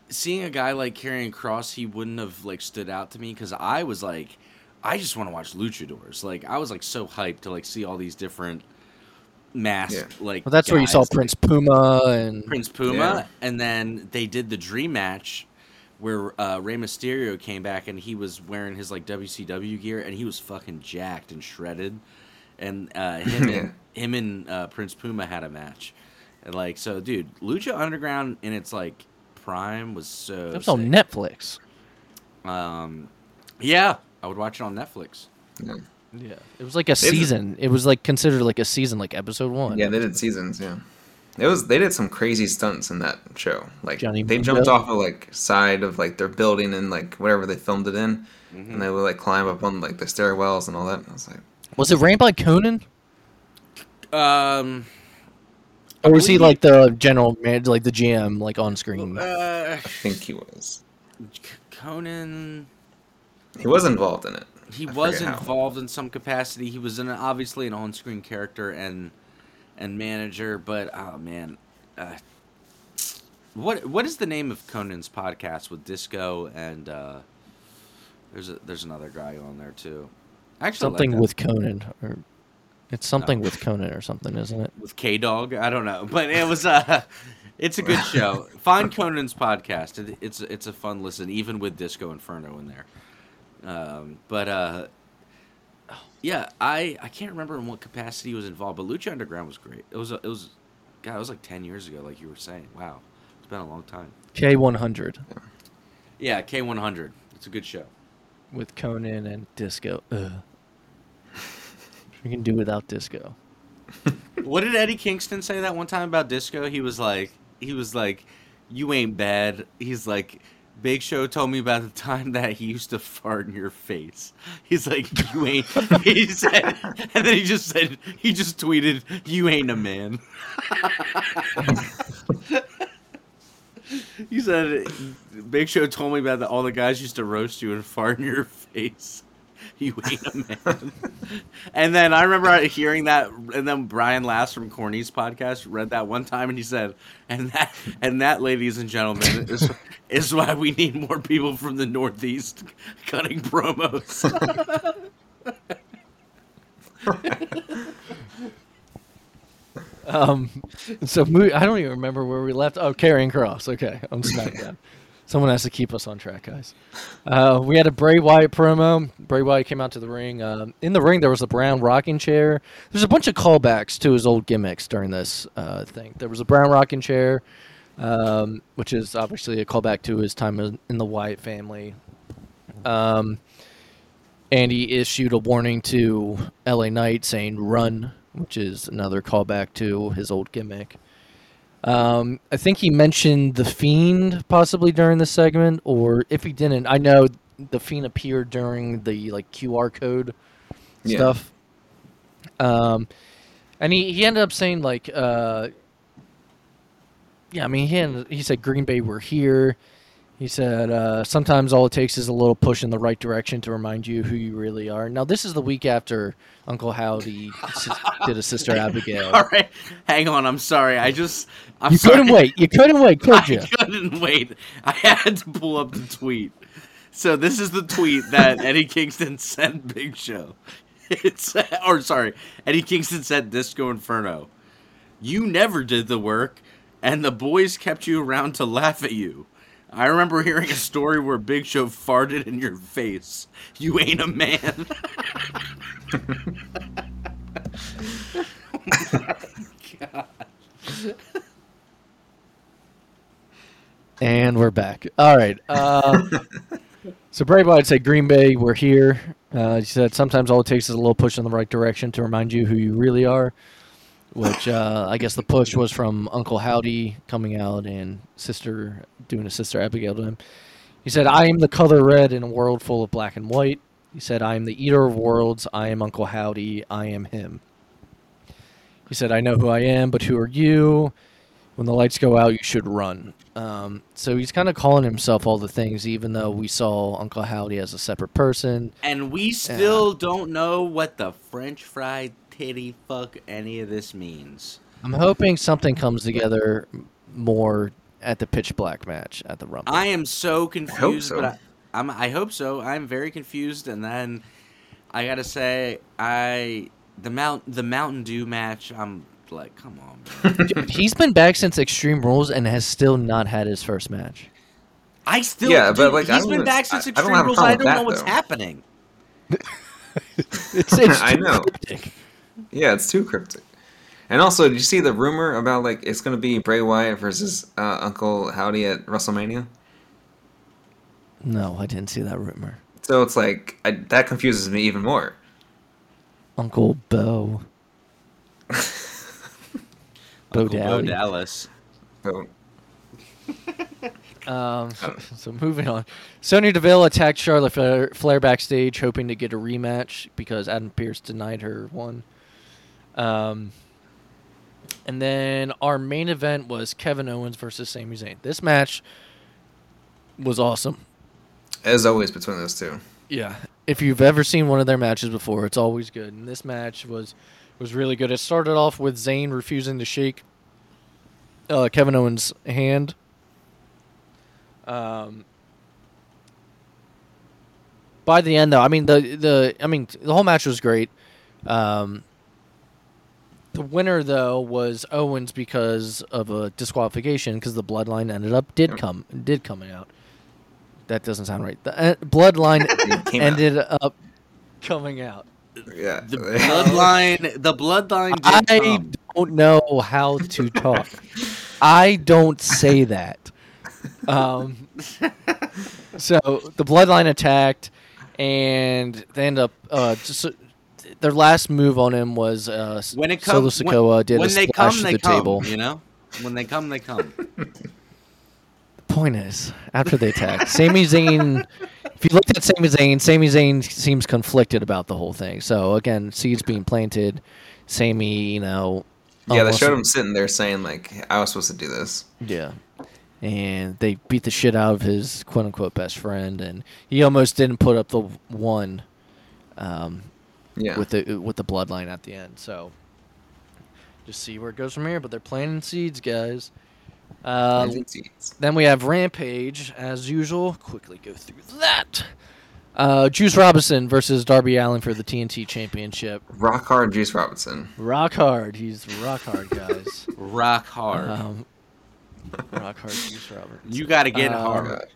Speaker 1: seeing a guy like Karrion Cross. He wouldn't have like stood out to me because I was like, I just want to watch luchadors. Like I was like so hyped to like see all these different masked like.
Speaker 2: Well, that's where you saw
Speaker 1: guys.
Speaker 2: Prince Puma and
Speaker 1: Prince Puma,
Speaker 3: Yeah.
Speaker 1: and then they did the dream match where uh, Rey Mysterio came back and he was wearing his like WCW gear and he was fucking jacked and shredded, and uh, him
Speaker 3: Yeah.
Speaker 1: and him and uh, Prince Puma had a match, and like so, dude, Lucha Underground in its like prime was so.
Speaker 2: it was on. Netflix.
Speaker 1: Um, yeah, I would watch it on Netflix.
Speaker 3: Yeah.
Speaker 2: Yeah, it was like a
Speaker 3: They did-
Speaker 2: season. It was like considered like a season, like episode one.
Speaker 3: Yeah, they did seasons. Yeah, it was. They did some crazy stunts in that show. Like
Speaker 2: Johnny
Speaker 3: they
Speaker 2: Mundo?
Speaker 3: jumped off of like side of like their building and like whatever they filmed it in,
Speaker 1: Mm-hmm.
Speaker 3: and they would like climb up on like the stairwells and all that. I was like,
Speaker 2: Was it ran by Konnan,
Speaker 1: Um,
Speaker 2: or was he like the general manager, like the GM, like on screen?
Speaker 1: uh,
Speaker 3: I think he was.
Speaker 1: Konnan.
Speaker 3: He was involved in it.
Speaker 1: He
Speaker 3: I
Speaker 1: was
Speaker 3: forget how.
Speaker 1: involved in some capacity. He was an obviously an on-screen character and and manager, but oh man, uh, what what is the name of Konnan's podcast with Disco and uh, there's a, there's another guy on there too. Actually,
Speaker 2: something
Speaker 1: that.
Speaker 2: with Konnan, or it's something
Speaker 1: No.
Speaker 2: with Konnan or something, isn't it?
Speaker 1: with K Dog. I don't know, but it was uh it's a good show. Find Konnan's podcast. It, it's it's a fun listen, even with Disco Inferno in there. Um, but uh, yeah, I I can't remember in what capacity he was involved, but Lucha Underground was great. It was a, it was, God, it was like ten years ago, like you were saying. Wow, it's been a long time.
Speaker 2: K one hundred
Speaker 1: Yeah, K one hundred. It's a good show.
Speaker 2: with Konnan and Disco. Ugh. We can do without Disco.
Speaker 1: What did Eddie Kingston say that one time about disco? He was like, he was like, "You ain't bad." He's like, Big Show told me about the time that he used to fart in your face. He's like, "You ain't." He said, and then he just said, he just tweeted, "You ain't a man." he said, "Big Show told me about that. All the guys used to roast you and fart in your face." You ain't a man. and then I remember hearing that, and then Brian Last from Corny's podcast read that one time, and he said, "And that, and that, ladies and gentlemen, is is why we need more people from the Northeast cutting promos."
Speaker 2: Um, so I don't even remember where we left. Oh, Karrion Cross. Okay, on SmackDown. Someone has to keep us on track, guys. Uh, we had a Bray Wyatt promo. Bray Wyatt came out to the ring. Um, in the ring, there was a brown rocking chair. There's a bunch of callbacks to his old gimmicks during this uh, thing. There was a brown rocking chair, um, which is obviously a callback to his time in in the Wyatt family. Um, and he issued a warning to LA Knight saying "run," which is another callback to his old gimmick. Um, I think he mentioned the Fiend possibly during the segment, or if he didn't, I know the Fiend appeared during the like QR code
Speaker 3: Yeah.
Speaker 2: stuff. Um, and he, he ended up saying like, uh, yeah, I mean he ended, he said Green Bay we're here. He said uh, sometimes all it takes is a little push in the right direction to remind you who you really are. Now this is the week after Uncle Howdy s- did a Sister Abigail.
Speaker 1: All right, hang on. I'm sorry. I just I'm
Speaker 2: You
Speaker 1: sorry.
Speaker 2: couldn't wait. You couldn't wait, could you?
Speaker 1: I couldn't wait. I had to pull up the tweet. So this is the tweet that Eddie Kingston sent Big Show. It's or sorry, Eddie Kingston sent Disco Inferno. You never did the work, and the boys kept you around to laugh at you. I remember hearing a story where Big Show farted in your face. You ain't a man. God.
Speaker 2: And we're back. All right. Uh, so Bray Wyatt said, "Green Bay, we're here." Uh, he said, "Sometimes all it takes is a little push in the right direction to remind you who you really are." Which uh, I guess the push was from Uncle Howdy coming out and sister doing a sister Abigail to him. He said, "I am the color red in a world full of black and white." He said, "I am the eater of worlds. I am Uncle Howdy. I am him." He said, "I know who I am, but who are you?" when the lights go out, you should run. Um, so he's kind of calling himself all the things, even though we saw Uncle Howdy as a separate person.
Speaker 1: And we still don't know what the French fried titty fuck any of this means.
Speaker 2: I'm hoping something comes together more at the pitch black match at the Rumble.
Speaker 1: I am so confused,
Speaker 3: so.
Speaker 1: but I, I'm, I hope so. I'm very confused, and then I gotta say, I the mount the Mountain Dew match. I'm like, come on, man.
Speaker 2: he's been back since Extreme Rules and has still not had his first match.
Speaker 1: I still,
Speaker 3: Yeah, but,
Speaker 1: dude,
Speaker 3: like, I
Speaker 1: he's
Speaker 3: don't
Speaker 1: been
Speaker 3: even-
Speaker 1: back since
Speaker 3: I- I don't
Speaker 1: Extreme
Speaker 3: have
Speaker 1: Rules. I don't
Speaker 3: with
Speaker 1: know
Speaker 3: that,
Speaker 1: what's
Speaker 3: though.
Speaker 1: happening.
Speaker 2: It's, it's
Speaker 3: I
Speaker 2: too
Speaker 3: know.
Speaker 2: Cryptic.
Speaker 3: Yeah, it's too cryptic. And also, did you see the rumor about like it's gonna be Bray Wyatt versus uh, Uncle Howdy at WrestleMania?
Speaker 2: No, I didn't see that rumor.
Speaker 3: So it's like I, that confuses me even more.
Speaker 2: Uncle Bo. Bo
Speaker 1: Uncle Bo Dallas.
Speaker 3: So,
Speaker 2: Um, so moving on, Sonya Deville attacked Charlotte Flair, Flair backstage, hoping to get a rematch because Adam Pearce denied her one. Um, and then our main event was Kevin Owens versus Sami Zayn. This match was awesome.
Speaker 3: as always between those two.
Speaker 2: Yeah, if you've ever seen one of their matches before, it's always good. And this match was was really good. It started off with Zayn refusing to shake uh, Kevin Owens' hand. Um, by the end, though, I mean the the I mean the whole match was great. Um, the winner though was Owens because of a disqualification because the bloodline ended up did come did coming out. That doesn't sound right. The uh, bloodline
Speaker 3: It came out.
Speaker 2: ended up coming out.
Speaker 3: Yeah.
Speaker 1: The bloodline. The bloodline.
Speaker 2: I
Speaker 1: come.
Speaker 2: don't know how to talk. I don't say that. Um, so the bloodline attacked, and they end up uh, just their last move on him was uh,
Speaker 1: when it
Speaker 2: Solo
Speaker 1: comes,
Speaker 2: Sikoa did
Speaker 1: when
Speaker 2: a
Speaker 1: they
Speaker 2: splash
Speaker 1: come,
Speaker 2: to
Speaker 1: they
Speaker 2: the
Speaker 1: come.
Speaker 2: table.
Speaker 1: You know, when they come, they come.
Speaker 2: the Point is, after they attack, Sami Zayn. If you look at Sami Zayn, Sami Zayn seems conflicted about the whole thing. So again, seeds being planted. Sami, you know.
Speaker 3: yeah, they showed him sitting there saying like, "I was supposed to do this."
Speaker 2: Yeah. And they beat the shit out of his quote unquote best friend, and he almost didn't put up the one um,
Speaker 3: Yeah.
Speaker 2: with the with the bloodline at the end. So just see where it goes from here. But they're planting seeds, guys. Uh, then we have Rampage as usual. Quickly go through that. Uh, Juice Robinson versus Darby Allin for the TNT Championship.
Speaker 3: Rock hard Juice Robinson.
Speaker 2: Rock hard. He's rock hard, guys.
Speaker 1: Rock hard.
Speaker 2: um, rock hard, Juice Robinson.
Speaker 1: you got to get
Speaker 2: uh,
Speaker 1: hard.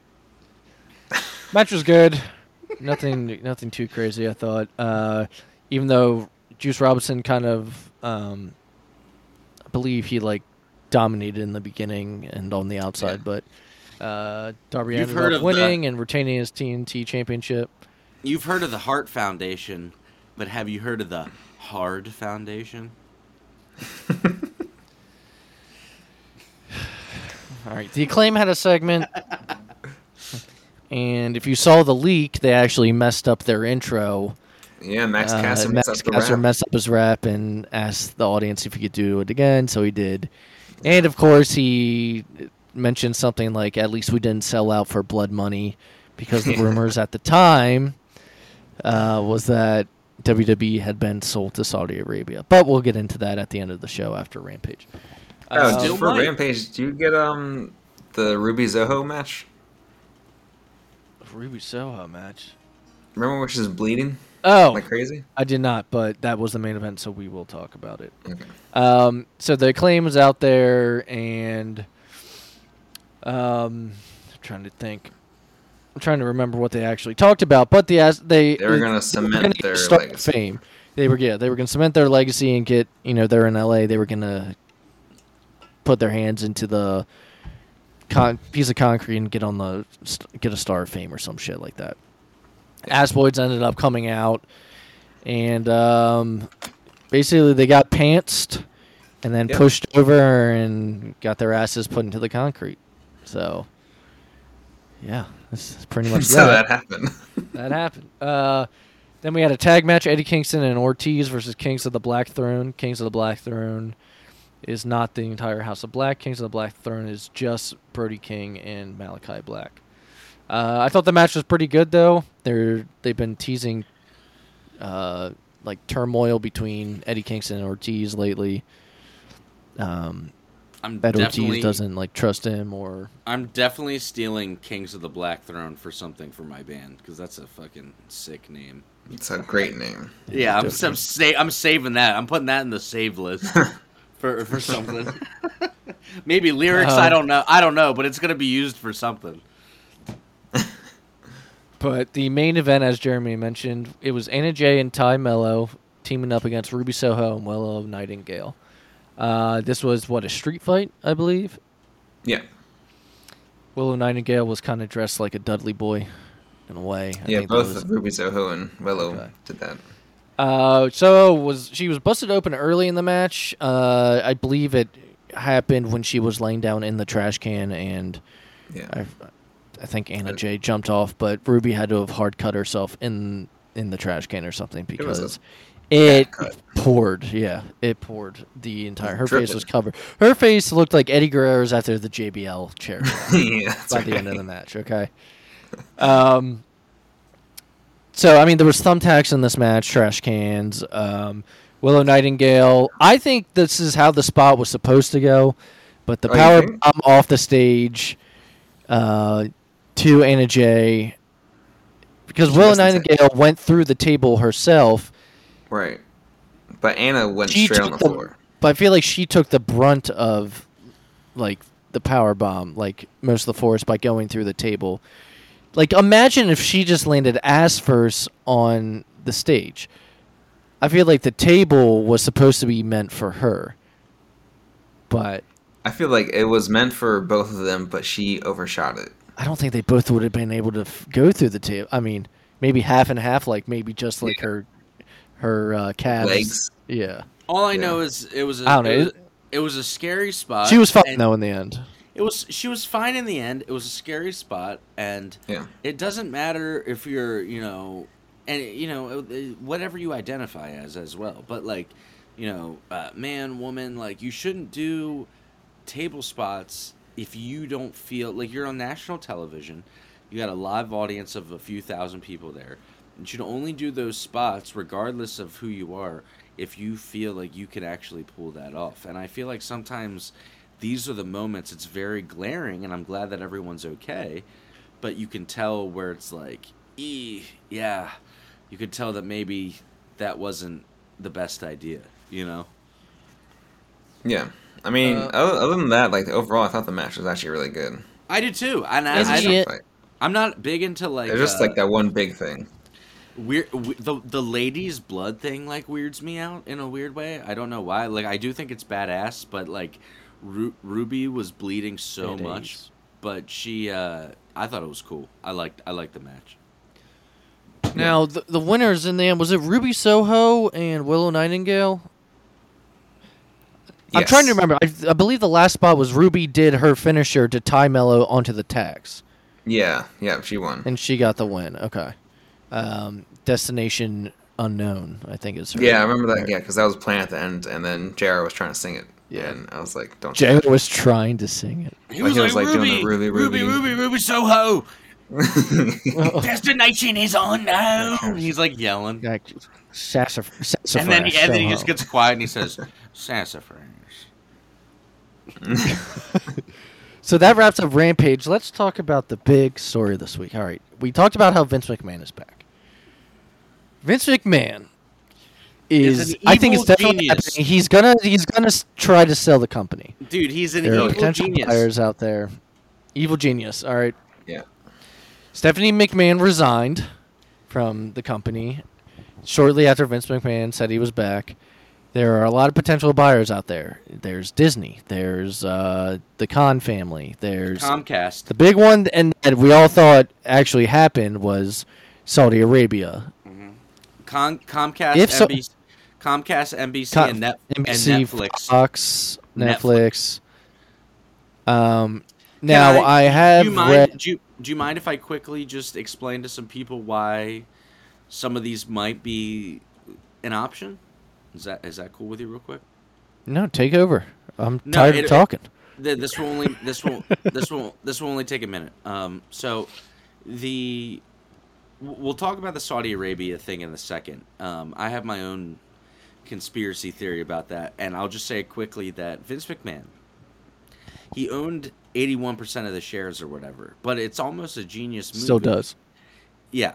Speaker 2: Match was good. Nothing, nothing too crazy. I thought, uh, even though Juice Robinson kind of, um, I believe he like dominated in the beginning and on the outside, but uh, Darby
Speaker 1: You've
Speaker 2: ended
Speaker 1: heard
Speaker 2: up
Speaker 1: of the-
Speaker 2: winning and retaining his TNT championship.
Speaker 1: You've heard of the Heart Foundation, but have you heard of the Hard Foundation?
Speaker 2: All right. The acclaim had a segment, and if you saw the leak, they actually messed up their intro.
Speaker 3: Yeah, Max
Speaker 2: Uh, Max
Speaker 3: messed up the
Speaker 2: messed up his rap and asked the audience if he could do it again, so he did. And of course, he mentioned something like, "At least we didn't sell out for blood money," because the rumors at the time uh, was that WWE had been sold to Saudi Arabia. But we'll get into that at the end of the show after Rampage.
Speaker 3: Oh,
Speaker 2: Uh,
Speaker 3: for. Rampage, do you get um the Ruby Soho match?
Speaker 2: Ruby Soho match.
Speaker 3: Remember when she's bleeding
Speaker 2: Oh,
Speaker 3: like crazy?
Speaker 2: I did not, but that was the main event, so we will talk about it.
Speaker 3: Okay.
Speaker 2: Um, so the claim was out there, and um, I'm trying to think. I'm trying to remember what they actually talked about, but the as they
Speaker 3: They were gonna
Speaker 2: were
Speaker 3: cement their legacy.
Speaker 2: fame. They were yeah, they were gonna cement their legacy and get you know they're in LA. They were gonna put their hands into the con- piece of concrete and get on the st- get a star of fame or some shit like that. Ass Boys ended up coming out, and um, basically they got pantsed and then
Speaker 3: Yep.
Speaker 2: pushed over and got their asses put into the concrete. So, yeah, that's pretty much
Speaker 3: so
Speaker 2: that.
Speaker 3: that happened.
Speaker 2: That happened. Uh, then we had a tag match: Eddie Kingston and Ortiz versus Kings of the Black Throne. Kings of the Black Throne is not the entire House of Black. Kings of the Black Throne is just Brody King and Malachi Black. Uh, I thought the match was pretty good, though. They're they've been teasing uh, like turmoil between Eddie Kingston and Ortiz lately. Um,
Speaker 1: I'm
Speaker 2: that
Speaker 1: definitely
Speaker 2: Ortiz doesn't like trust him, or
Speaker 1: I'm definitely stealing Kings of the Black Throne for something for my band because that's a fucking sick name.
Speaker 3: it's a great name.
Speaker 1: Yeah, I'm I'm, sa- I'm saving that. I'm putting that in the save list for for something. Maybe lyrics. I
Speaker 2: Uh,
Speaker 1: don't know. I don't know, but it's gonna be used for something.
Speaker 2: But the main event, as Jeremy mentioned, it was Anna Jay and Tay Melo teaming up against Ruby Soho and Willow Nightingale. Uh, this was what a street fight, I believe.
Speaker 3: Yeah.
Speaker 2: Willow Nightingale was kind of dressed like a Dudley boy, in a way. I
Speaker 3: Yeah,
Speaker 2: think
Speaker 3: both
Speaker 2: was-
Speaker 3: Ruby Soho and Willow
Speaker 2: Okay.
Speaker 3: did that.
Speaker 2: Uh, so was she was busted open early in the match. Uh, I believe it happened when she was laying down in the trash can, and
Speaker 3: Yeah.
Speaker 2: I, I think Anna Jay jumped off, but Ruby had to have hard cut herself in in the trash can or something because it
Speaker 3: cut.
Speaker 2: poured. Yeah, it poured the entire. Her face was covered. Her face looked like Eddie Guerrero's after the JBL chair
Speaker 3: yeah,
Speaker 2: by the end of the match. Okay. Um. So I mean, there was thumbtacks in this match, trash cans. Um, Willow Nightingale. I think this is how the spot was supposed to go, but the
Speaker 3: Oh,
Speaker 2: power bomb off the stage uh, to Anna Jay because
Speaker 3: She
Speaker 2: Willow
Speaker 3: missed the ta-
Speaker 2: Nightingale went through the table herself,
Speaker 3: Right. But Anna went
Speaker 2: She
Speaker 3: straight on the
Speaker 2: the-
Speaker 3: floor.
Speaker 2: but I feel like she took the brunt of like the power bomb, like most of the force by going through the table. Like imagine if she just landed ass first on the stage. I feel like the table was supposed to be meant for her. But
Speaker 3: I feel like it was meant for both of them, but she overshot it.
Speaker 2: I don't think they both would have been able to f- go through the table. I mean, maybe half and half, like maybe just like
Speaker 3: Yeah.
Speaker 2: her her uh, calves.
Speaker 3: Legs.
Speaker 2: Yeah.
Speaker 1: All I
Speaker 3: Yeah.
Speaker 1: know is it was. A,
Speaker 2: I don't know.
Speaker 1: It was, it was a scary spot.
Speaker 2: she was fine though in the end.
Speaker 1: It was. She was fine in the end. It was a scary spot, and
Speaker 3: Yeah.
Speaker 1: it doesn't matter if you're, you know, and you know whatever you identify as as well. But like, you know, uh, man, woman, like you shouldn't do table spots if you don't feel like you're on national television. You got a live audience of a few thousand people there. You should only do those spots, regardless of who you are, if you feel like you can actually pull that off. And I feel like sometimes these are the moments it's very glaring, and I'm glad that everyone's okay. But you can tell where it's like, ee, yeah, you could tell that maybe that wasn't the best idea, you know?
Speaker 3: Yeah. I mean,
Speaker 2: Uh,
Speaker 3: other, other than that, like overall, I thought the match was actually really good.
Speaker 1: I did too, and I,
Speaker 2: Is
Speaker 1: I,
Speaker 2: it-
Speaker 3: Tough
Speaker 2: Yeah.
Speaker 3: fight.
Speaker 1: I'm not big into like
Speaker 3: It's just
Speaker 1: uh,
Speaker 3: like that one big thing.
Speaker 1: weird we, the the ladies blood thing like weirds me out in a weird way i don't know why like i do think it's badass but like Ru- ruby was bleeding so
Speaker 2: It
Speaker 1: much but she uh i thought it was cool i liked i liked the match
Speaker 2: Now the, the winners in the end was it Ruby Soho and Willow Nightingale? I'm trying to remember. I, I believe the last spot was Ruby did her finisher to Tay Melo onto the tags,
Speaker 3: Yeah, yeah, she won.
Speaker 2: and she got the win. Okay. Um, Destination Unknown, I think is her.
Speaker 3: Yeah, I remember that. Yeah, because that was playing at the end, and then JR was trying to sing it.
Speaker 2: Yeah.
Speaker 3: and I was like, "Don't."
Speaker 2: Jay was trying to sing it.
Speaker 1: He
Speaker 3: Like, he was, like, doing the Ruby,
Speaker 1: Ruby,
Speaker 3: Ruby.
Speaker 1: Ruby, Ruby, Soho.
Speaker 2: Oh,
Speaker 1: Destination is unknown. He's like yelling.
Speaker 2: like, sassaf- sassafras,
Speaker 1: And then, he, and then he just
Speaker 2: oh.
Speaker 1: gets quiet and he says, Sassafras.
Speaker 2: So that wraps up Rampage. Let's talk about the big story this week. All right, we talked about how Vince McMahon is back. Vince McMahon
Speaker 1: Is
Speaker 2: is, I think it's definitely
Speaker 1: genius.
Speaker 2: happening. He's gonna he's gonna try to sell the company.
Speaker 1: Dude, he's an
Speaker 2: There are potential
Speaker 1: genius.
Speaker 2: buyers out there. Evil genius. All right.
Speaker 3: Yeah.
Speaker 2: Stephanie McMahon resigned from the company shortly after Vince McMahon said he was back. There are a lot of potential buyers out there. There's Disney. There's uh, the Khan family. There's
Speaker 1: Comcast.
Speaker 2: the big one, and that we all thought actually happened was Saudi Arabia.
Speaker 1: Con- Comcast,
Speaker 2: If so-
Speaker 1: NBC, Comcast, NBC,
Speaker 2: Com-
Speaker 1: and, Net-
Speaker 2: NBC,
Speaker 1: and Netflix.
Speaker 2: Fox,
Speaker 1: Netflix.
Speaker 2: Netflix. Um, now I, have
Speaker 1: do you mind,
Speaker 2: read.
Speaker 1: Do you, do you mind if I quickly just explain to some people why some of these might be an option? Is that is that cool with you, real quick?
Speaker 2: No, take over. I'm
Speaker 1: No,
Speaker 2: tired
Speaker 1: it-
Speaker 2: of talking.
Speaker 1: Th- This will only this will this will this will only take a minute. Um, so the we'll talk about the Saudi Arabia thing in a second. Um, I have my own conspiracy theory about that, and I'll just say quickly that Vince McMahon he owned eighty one percent of the shares or whatever, but it's almost a genius move.
Speaker 2: Still does.
Speaker 1: Yeah.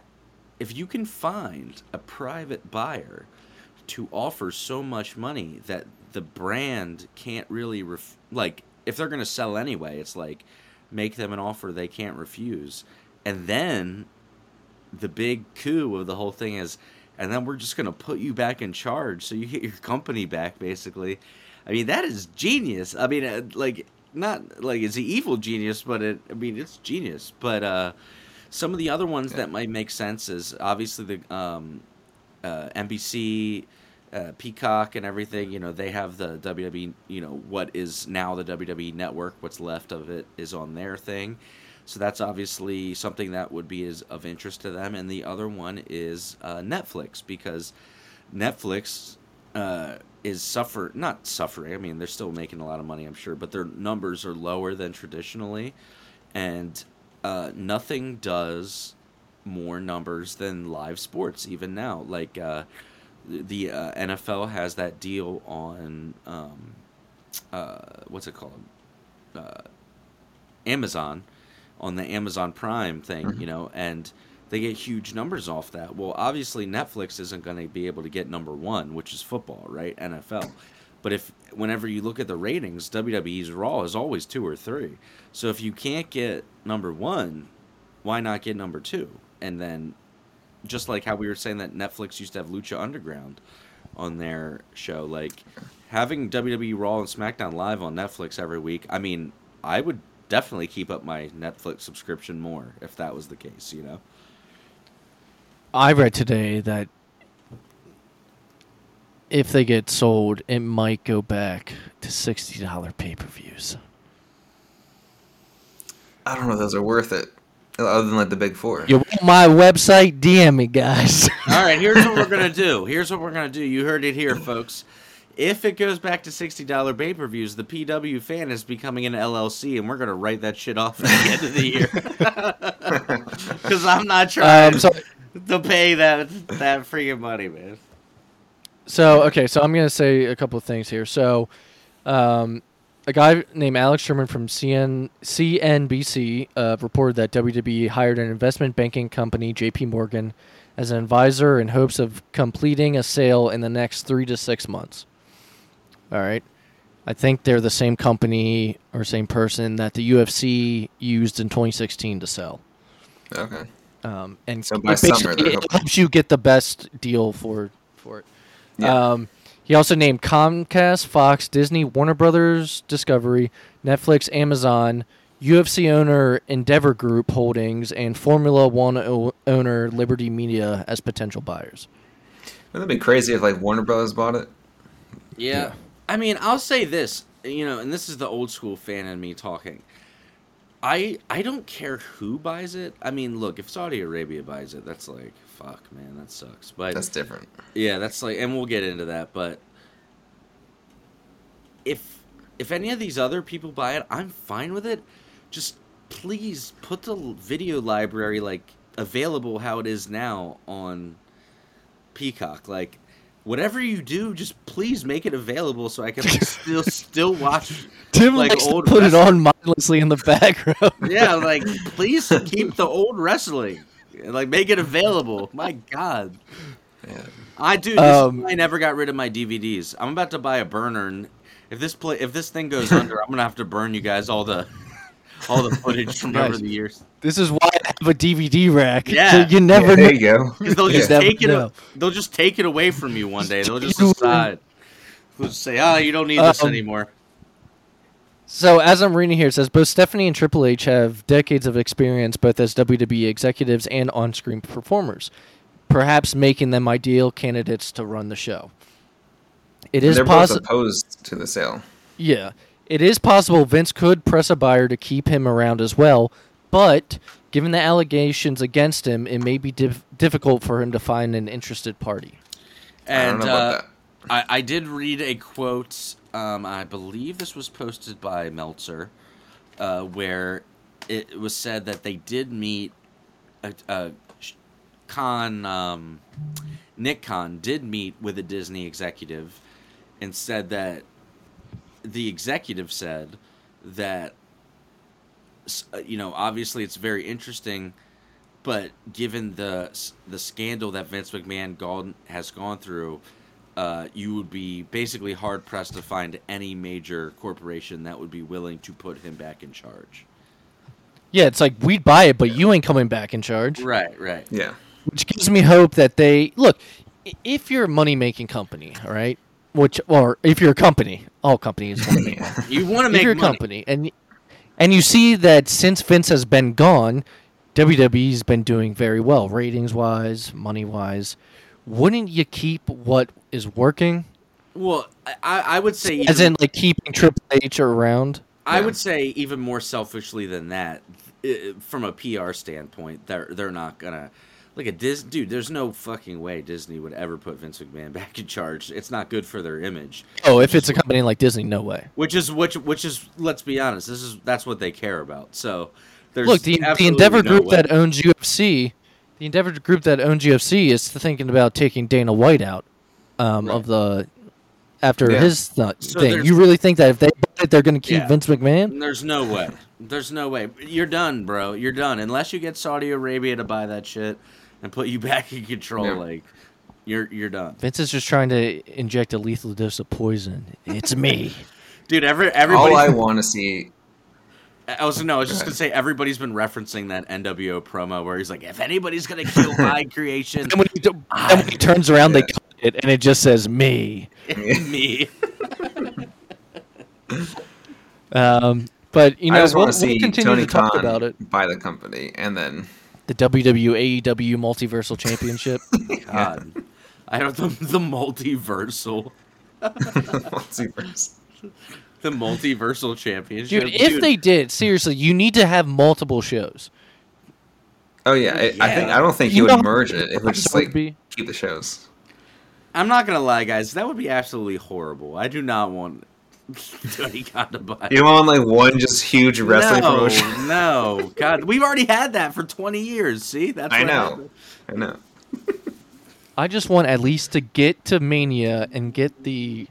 Speaker 1: If you can find a private buyer to offer so much money that the brand can't really ref- like if they're going to sell anyway, it's like make them an offer they can't refuse. And then the big coup of the whole thing is and then we're just going to put you back in charge so you get your company back basically. I mean, that is genius. I mean, uh, like not like it's the evil genius, but it I mean, it's genius. But uh some of the other ones that might make sense is obviously the um, uh, NBC, uh, Peacock, and everything. You know, they have the WWE. You know, what is now the WWE Network. What's left of it is on their thing. So that's obviously something that would be is of interest to them. And the other one is uh, Netflix because Netflix uh, is suffer not suffering. I mean, they're still making a lot of money, I'm sure, but their numbers are lower than traditionally, and uh, nothing does more numbers than live sports even now. Like uh, the uh, NFL has that deal on um, uh, what's it called? Amazon on the Amazon Prime thing, mm-hmm. you know, and they get huge numbers off that. Well, obviously Netflix isn't going to be able to get number 1, which is football, right? NFL. But if whenever you look at the ratings, WWE's Raw is always 2 or 3. So if you can't get number 1, why not get number 2? And then just like how we were saying that Netflix used to have Lucha Underground on their show, like having WWE Raw and SmackDown live on Netflix every week. I mean, I would definitely keep up my Netflix subscription more if that was the case, you know.
Speaker 2: I read today that if they get sold, it might go back to sixty dollar pay per views.
Speaker 3: I don't know if those are worth it, other than like the big four.
Speaker 2: You want my website? DM me, guys.
Speaker 1: All right, here's what we're gonna do. Here's what we're gonna do. You heard it here, folks. If it goes back to sixty dollar pay per views, the PW fan is becoming an LLC, and we're gonna write that shit off at the end of the year. Because I'm not trying
Speaker 2: um, so,
Speaker 1: to pay that that freaking money, man.
Speaker 2: so okay, so I'm gonna say a couple of things here. So, um, a guy named Alex Sherman from CN, CNBC uh, reported that WWE hired an investment banking company, J.P. Morgan, as an advisor in hopes of completing a sale in the next three to six months. All right. I think they're the same company or same person that the UFC used in 2016 to sell.
Speaker 3: Okay.
Speaker 2: Um, and
Speaker 3: So
Speaker 2: it
Speaker 3: summer,
Speaker 2: basically- it helps you get the best deal for for it.
Speaker 3: Yeah.
Speaker 2: Um, he also named Comcast, Fox, Disney, Warner Brothers, Discovery, Netflix, Amazon, UFC owner Endeavor Group Holdings, and Formula One o- owner Liberty Media as potential buyers.
Speaker 3: Wouldn't that be crazy if like Warner Brothers bought it?
Speaker 1: Yeah. I mean, I'll say this, you know, and this is the old school fan in me talking. I I don't care who buys it. I mean, look, if Saudi Arabia buys it, that's like fuck, man, that sucks. But
Speaker 3: That's different.
Speaker 1: yeah, that's like, and we'll get into that. But if if any of these other people buy it, I'm fine with it. Just please put the video library like available how it is now on Peacock. Like whatever you do, just please make it available so I can like, still still watch.
Speaker 2: Tim
Speaker 1: Like
Speaker 2: likes to
Speaker 1: old
Speaker 2: put it on mindlessly in the background.
Speaker 1: Yeah, like please keep the old wrestling. Like make it available. My God.
Speaker 3: Yeah.
Speaker 1: I do.
Speaker 2: Um,
Speaker 1: I never got rid of my DVDs. I'm about to buy a burner, and if this play, if this thing goes under, I'm gonna have to burn you guys all the, all the footage from over the years.
Speaker 2: This is why I have a DVD rack.
Speaker 1: Yeah.
Speaker 2: So you never
Speaker 3: Yeah,
Speaker 2: know.
Speaker 3: there you go.
Speaker 1: They'll just
Speaker 2: never
Speaker 1: take it.
Speaker 2: know.
Speaker 1: They'll just take it away from you one day. They'll just decide. They'll just say, "Ah, you don't need this
Speaker 2: Um,
Speaker 1: anymore."
Speaker 2: So as I'm reading here, it says both Stephanie and Triple H have decades of experience both as WWE executives and on-screen performers, perhaps making them ideal candidates to run the show. It is
Speaker 3: They're both
Speaker 2: possible.
Speaker 3: opposed to the sale.
Speaker 2: Yeah, it is possible Vince could press a buyer to keep him around as well, but given the allegations against him, it may be dif- difficult for him to find an interested party.
Speaker 3: I don't
Speaker 1: And
Speaker 3: know about
Speaker 1: uh,
Speaker 3: that.
Speaker 1: I, I did read a quote. Um, I believe this was posted by Meltzer, uh, where it was said that they did meet. Uh, uh, Sh- Khan, um, Nick Khan did meet with a Disney executive, and said that the executive said that s- uh, you know obviously it's very interesting but given the the scandal that Vince McMahon gone, has gone through, uh, you would be basically hard pressed to find any major corporation that would be willing to put him back in charge.
Speaker 2: Yeah, it's like we'd buy it, but you ain't coming back in charge.
Speaker 1: Right, right.
Speaker 3: Yeah.
Speaker 2: which gives me hope that they look. If you're a money making company, all right, which or if you're a company, all companies want to make money.
Speaker 1: You want to
Speaker 2: if
Speaker 1: make
Speaker 2: you're a
Speaker 1: money.
Speaker 2: company and and you see that since Vince has been gone, WWE's been doing very well, ratings wise, money wise. Wouldn't you keep what is working?
Speaker 1: Well, I, I would say
Speaker 2: As
Speaker 1: even-
Speaker 2: in, like keeping Triple H around.
Speaker 1: I
Speaker 3: Yeah.
Speaker 1: would say even more selfishly than that, from a PR standpoint, they're they're not gonna look at Dis. Dude, there's no fucking way Disney would ever put Vince McMahon back in charge. It's not good for their image.
Speaker 2: Oh, if it's a company like Disney, no way.
Speaker 1: Which is which which is let's be honest, this is that's what they care about. So there's
Speaker 2: Look, the the Endeavor
Speaker 1: no
Speaker 2: group
Speaker 1: way.
Speaker 2: that owns UFC, the Endeavor group that owns UFC is thinking about taking Dana White out um, of the after
Speaker 3: Yeah.
Speaker 2: his th-
Speaker 1: So
Speaker 2: thing. You really think that if they they're going to keep
Speaker 1: Yeah.
Speaker 2: Vince McMahon?
Speaker 1: There's no way. There's no way. You're done, bro. You're done. Unless you get Saudi Arabia to buy that shit and put you back in control,
Speaker 3: Yeah.
Speaker 1: like you're you're done.
Speaker 2: Vince is just trying to inject a lethal dose of poison. It's me.
Speaker 1: Dude, every everybody
Speaker 3: All I want to see.
Speaker 1: I was no, I was just gonna say everybody's been referencing that NWO promo where he's like, if anybody's gonna kill my creation,
Speaker 2: and when he, do- and when he turns around, they
Speaker 3: Yeah.
Speaker 2: cut it, and it just says me.
Speaker 1: me.
Speaker 2: Um, but you know,
Speaker 3: I just
Speaker 2: we'll,
Speaker 3: want to
Speaker 2: we'll
Speaker 3: see
Speaker 2: continue
Speaker 3: Tony
Speaker 2: talk
Speaker 3: Khan
Speaker 2: about it.
Speaker 3: buy the company, and then
Speaker 2: The WWE AEW Multiversal Championship.
Speaker 1: God, I don't the, the multiversal,
Speaker 3: multiverse.
Speaker 1: the multiversal championship.
Speaker 2: Dude, if they did, seriously, you need to have multiple shows.
Speaker 3: Oh yeah, I, I think I don't think
Speaker 2: You
Speaker 3: you would merge it. It would just like
Speaker 2: be?
Speaker 3: keep the shows.
Speaker 1: I'm not gonna lie, guys, that would be absolutely horrible. I do not want Tony Khan to buy.
Speaker 3: You want like one just huge wrestling
Speaker 1: no,
Speaker 3: promotion?
Speaker 1: no, God, we've already had that for 20 years. See, that's
Speaker 3: I know.
Speaker 1: happened.
Speaker 3: I know.
Speaker 2: I just want at least to get to Mania and get the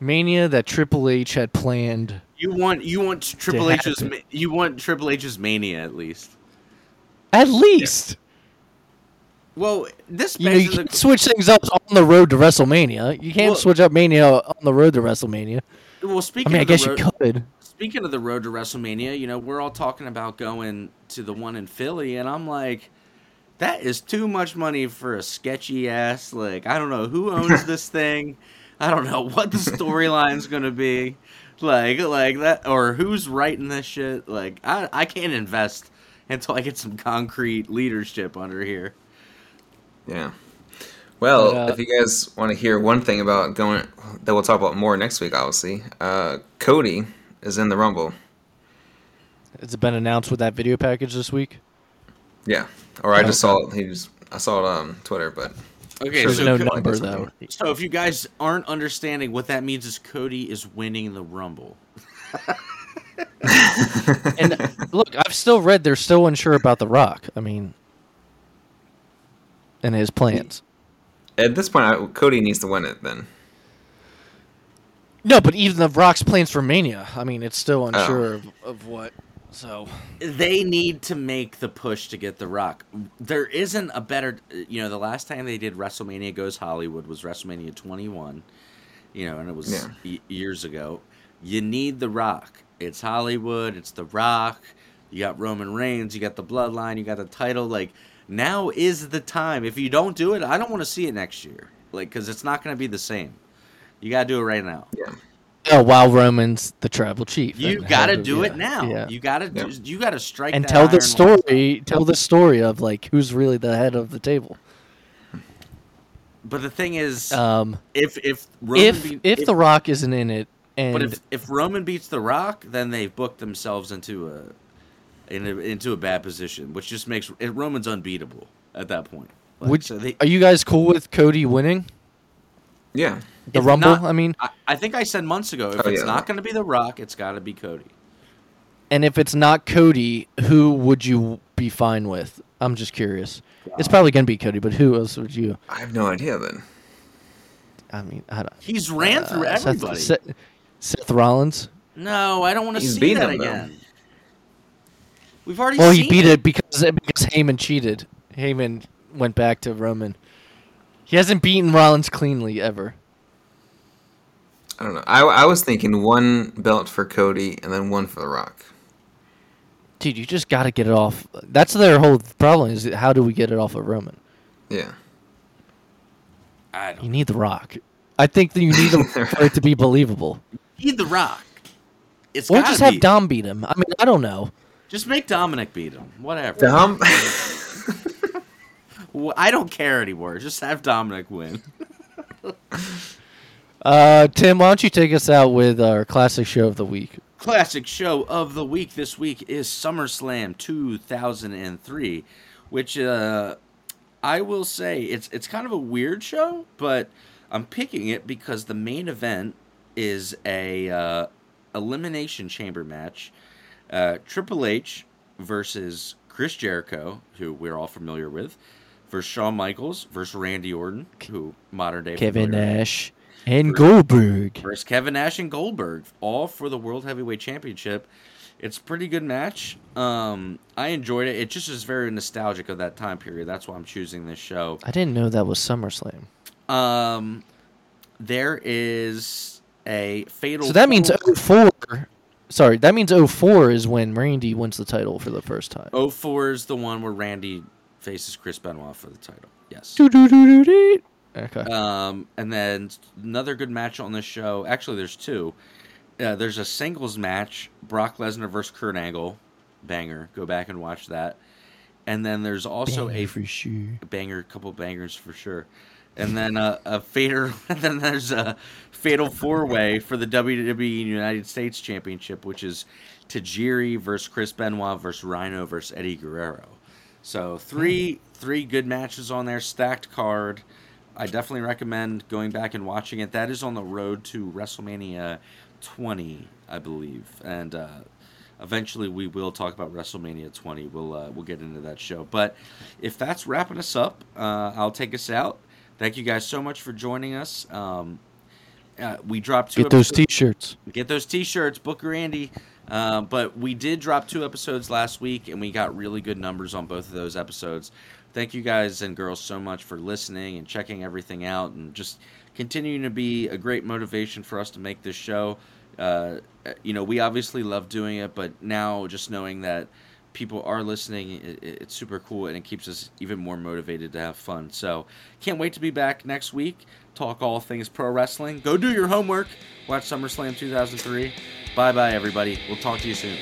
Speaker 2: Mania that Triple H had planned.
Speaker 1: You want you want Triple H's
Speaker 2: it.
Speaker 1: ma- you want Triple H's mania at least.
Speaker 2: At least.
Speaker 1: Well, this
Speaker 2: You know, you
Speaker 1: the-
Speaker 2: can't switch things up on the road to WrestleMania. You can't
Speaker 1: Well-
Speaker 2: switch up Mania on the road to WrestleMania.
Speaker 1: Well
Speaker 2: I
Speaker 1: speaking
Speaker 2: mean, I
Speaker 1: of the
Speaker 2: guess
Speaker 1: road,
Speaker 2: you could.
Speaker 1: speaking of the road to WrestleMania, you know, we're all talking about going to the one in Philly, and I'm like, that is too much money for a sketchy ass. Like, I don't know who owns this thing. I don't know what the storyline's gonna be. Like, like that, or who's writing this shit. Like, I, I can't invest until I get some concrete leadership under here.
Speaker 3: Yeah. Well,
Speaker 2: But, uh,
Speaker 3: if you guys want to hear one thing about going that we'll talk about more next week, obviously. Uh, Cody is in the Rumble.
Speaker 2: Has it been announced with that video package this week?
Speaker 3: Yeah, or I just saw it. He was I saw it on Twitter, but
Speaker 1: Okay,
Speaker 3: Sure,
Speaker 2: There's
Speaker 1: so,
Speaker 2: no
Speaker 3: could-
Speaker 2: number though.
Speaker 1: so if you guys aren't understanding what that means is Cody is winning the Rumble.
Speaker 2: And look, I've still read they're still unsure about The Rock. I mean, and his plans.
Speaker 3: At this point, I, Cody needs to win it. Then
Speaker 2: No, but even The Rock's plans for Mania. I mean, it's
Speaker 3: Oh.
Speaker 2: still unsure of, of what. So
Speaker 1: They need to make the push to get The Rock. There isn't a better, you know, the last time they did WrestleMania Goes Hollywood was WrestleMania 21, you know, and it was
Speaker 3: Yeah.
Speaker 1: y- years ago. You need The Rock. It's Hollywood, it's The Rock. You got Roman Reigns, you got the bloodline, you got the title. Like, now is the time. If you don't do it, I don't want to see it next year. Like, because it's not going to be the same. You got to do it right now.
Speaker 3: yeah,
Speaker 2: oh, while Roman's the tribal chief,
Speaker 1: You got to do
Speaker 2: yeah,
Speaker 1: it now.
Speaker 2: Yeah.
Speaker 1: You got to
Speaker 3: Yeah.
Speaker 1: you got to strike
Speaker 2: and
Speaker 1: that
Speaker 2: tell the
Speaker 1: iron once.
Speaker 2: story. Tell the story of like who's really the head of the table.
Speaker 1: But the thing is,
Speaker 2: Um,
Speaker 1: if if Roman
Speaker 2: if
Speaker 1: beat-
Speaker 2: if The Rock isn't in it, and
Speaker 1: but if if Roman beats The Rock, then they've booked themselves into a, in a into a bad position, which just makes it, Roman's unbeatable at that point. Like,
Speaker 2: would,
Speaker 1: so they,
Speaker 2: are you guys cool with Cody winning
Speaker 3: yeah.
Speaker 2: the
Speaker 1: If
Speaker 2: Rumble?
Speaker 1: not-
Speaker 2: I mean,
Speaker 1: I, I think I said months ago, if
Speaker 3: Oh,
Speaker 1: it's
Speaker 3: yeah.
Speaker 1: not going to be The Rock, it's got to be Cody.
Speaker 2: and if it's not Cody, who would you be fine with? I'm just curious. It's probably gonna be Cody, but who else would you?
Speaker 3: I have no idea. Then
Speaker 2: I mean, I don't.
Speaker 1: He's ran
Speaker 2: uh,
Speaker 1: through
Speaker 2: Seth-
Speaker 1: everybody.
Speaker 2: Seth, Seth Rollins.
Speaker 1: no, I don't want to see
Speaker 3: beaten
Speaker 1: that
Speaker 3: him, though.
Speaker 1: Again. We've already.
Speaker 2: Well, he beat it because because Heyman cheated. Heyman went back to Roman. He hasn't beaten Rollins cleanly ever.
Speaker 3: I don't know. I I was thinking one belt for Cody and then one for The Rock.
Speaker 2: Dude, you just got to get it off. That's their whole problem. Is how do we get it off of Roman?
Speaker 3: Yeah.
Speaker 1: I
Speaker 2: You
Speaker 1: don't
Speaker 2: need the Rock. I think that you need him for it to be believable.
Speaker 1: need The Rock. It's
Speaker 2: Or
Speaker 1: gotta
Speaker 2: just have
Speaker 1: be.
Speaker 2: Dom beat him. I mean, I don't know.
Speaker 1: Just make Dominic beat him. Whatever.
Speaker 3: Dom.
Speaker 1: I don't care anymore. Just have Dominic win.
Speaker 2: Uh, Tim, why don't you take us out with our classic show of the week?
Speaker 1: Classic show of the week this week is SummerSlam 2003, which uh, I will say it's it's kind of a weird show, but I'm picking it because the main event is a uh, elimination chamber match. Uh, Triple H versus Chris Jericho, who we're all familiar with, versus Shawn Michaels versus Randy Orton, who modern day
Speaker 2: Kevin
Speaker 1: with.
Speaker 2: Nash and Goldberg.
Speaker 1: versus Kevin Nash and Goldberg, all for the World Heavyweight Championship. It's a pretty good match. Um, I enjoyed it. It just is very nostalgic of that time period. That's why I'm choosing this show.
Speaker 2: I didn't know that was SummerSlam.
Speaker 1: Um, there is a fatal.
Speaker 2: So that means
Speaker 1: four-
Speaker 2: 04. Sorry, that means 04 is when Randy wins the title for the first time.
Speaker 1: 04 is the one where Randy faces Chris Benoit for the title. Yes.
Speaker 2: Okay.
Speaker 1: Um, and then another good match on this show. Actually, there's two. Uh, there's a singles match: Brock Lesnar versus Kurt Angle, banger. Go back and watch that. And then there's also
Speaker 2: Banger
Speaker 1: a
Speaker 2: for sure.
Speaker 1: banger, couple bangers for sure. And then uh, a fader. And then there's a fatal four way for the WWE United States Championship, which is Tajiri versus Chris Benoit versus Rhino versus Eddie Guerrero. So three three good matches on there, stacked card. I definitely recommend going back and watching it. That is on the road to WrestleMania 20, I believe, and uh, eventually we will talk about WrestleMania 20. We'll uh, we'll get into that show. But if that's wrapping us up, uh, I'll take us out. Thank you guys so much for joining us. Um, uh, we dropped two
Speaker 2: Get those
Speaker 1: episodes-
Speaker 2: t-shirts.
Speaker 1: get those t-shirts booker andy uh, but we did drop two episodes last week and we got really good numbers on both of those episodes thank you guys and girls so much for listening and checking everything out and just continuing to be a great motivation for us to make this show uh, you know we obviously love doing it but now just knowing that people are listening it, it- it's super cool and it keeps us even more motivated to have fun. So can't wait to be back next week. Talk all things pro wrestling. Go do your homework. Watch summerslam 2003 bye bye everybody. We'll talk to you soon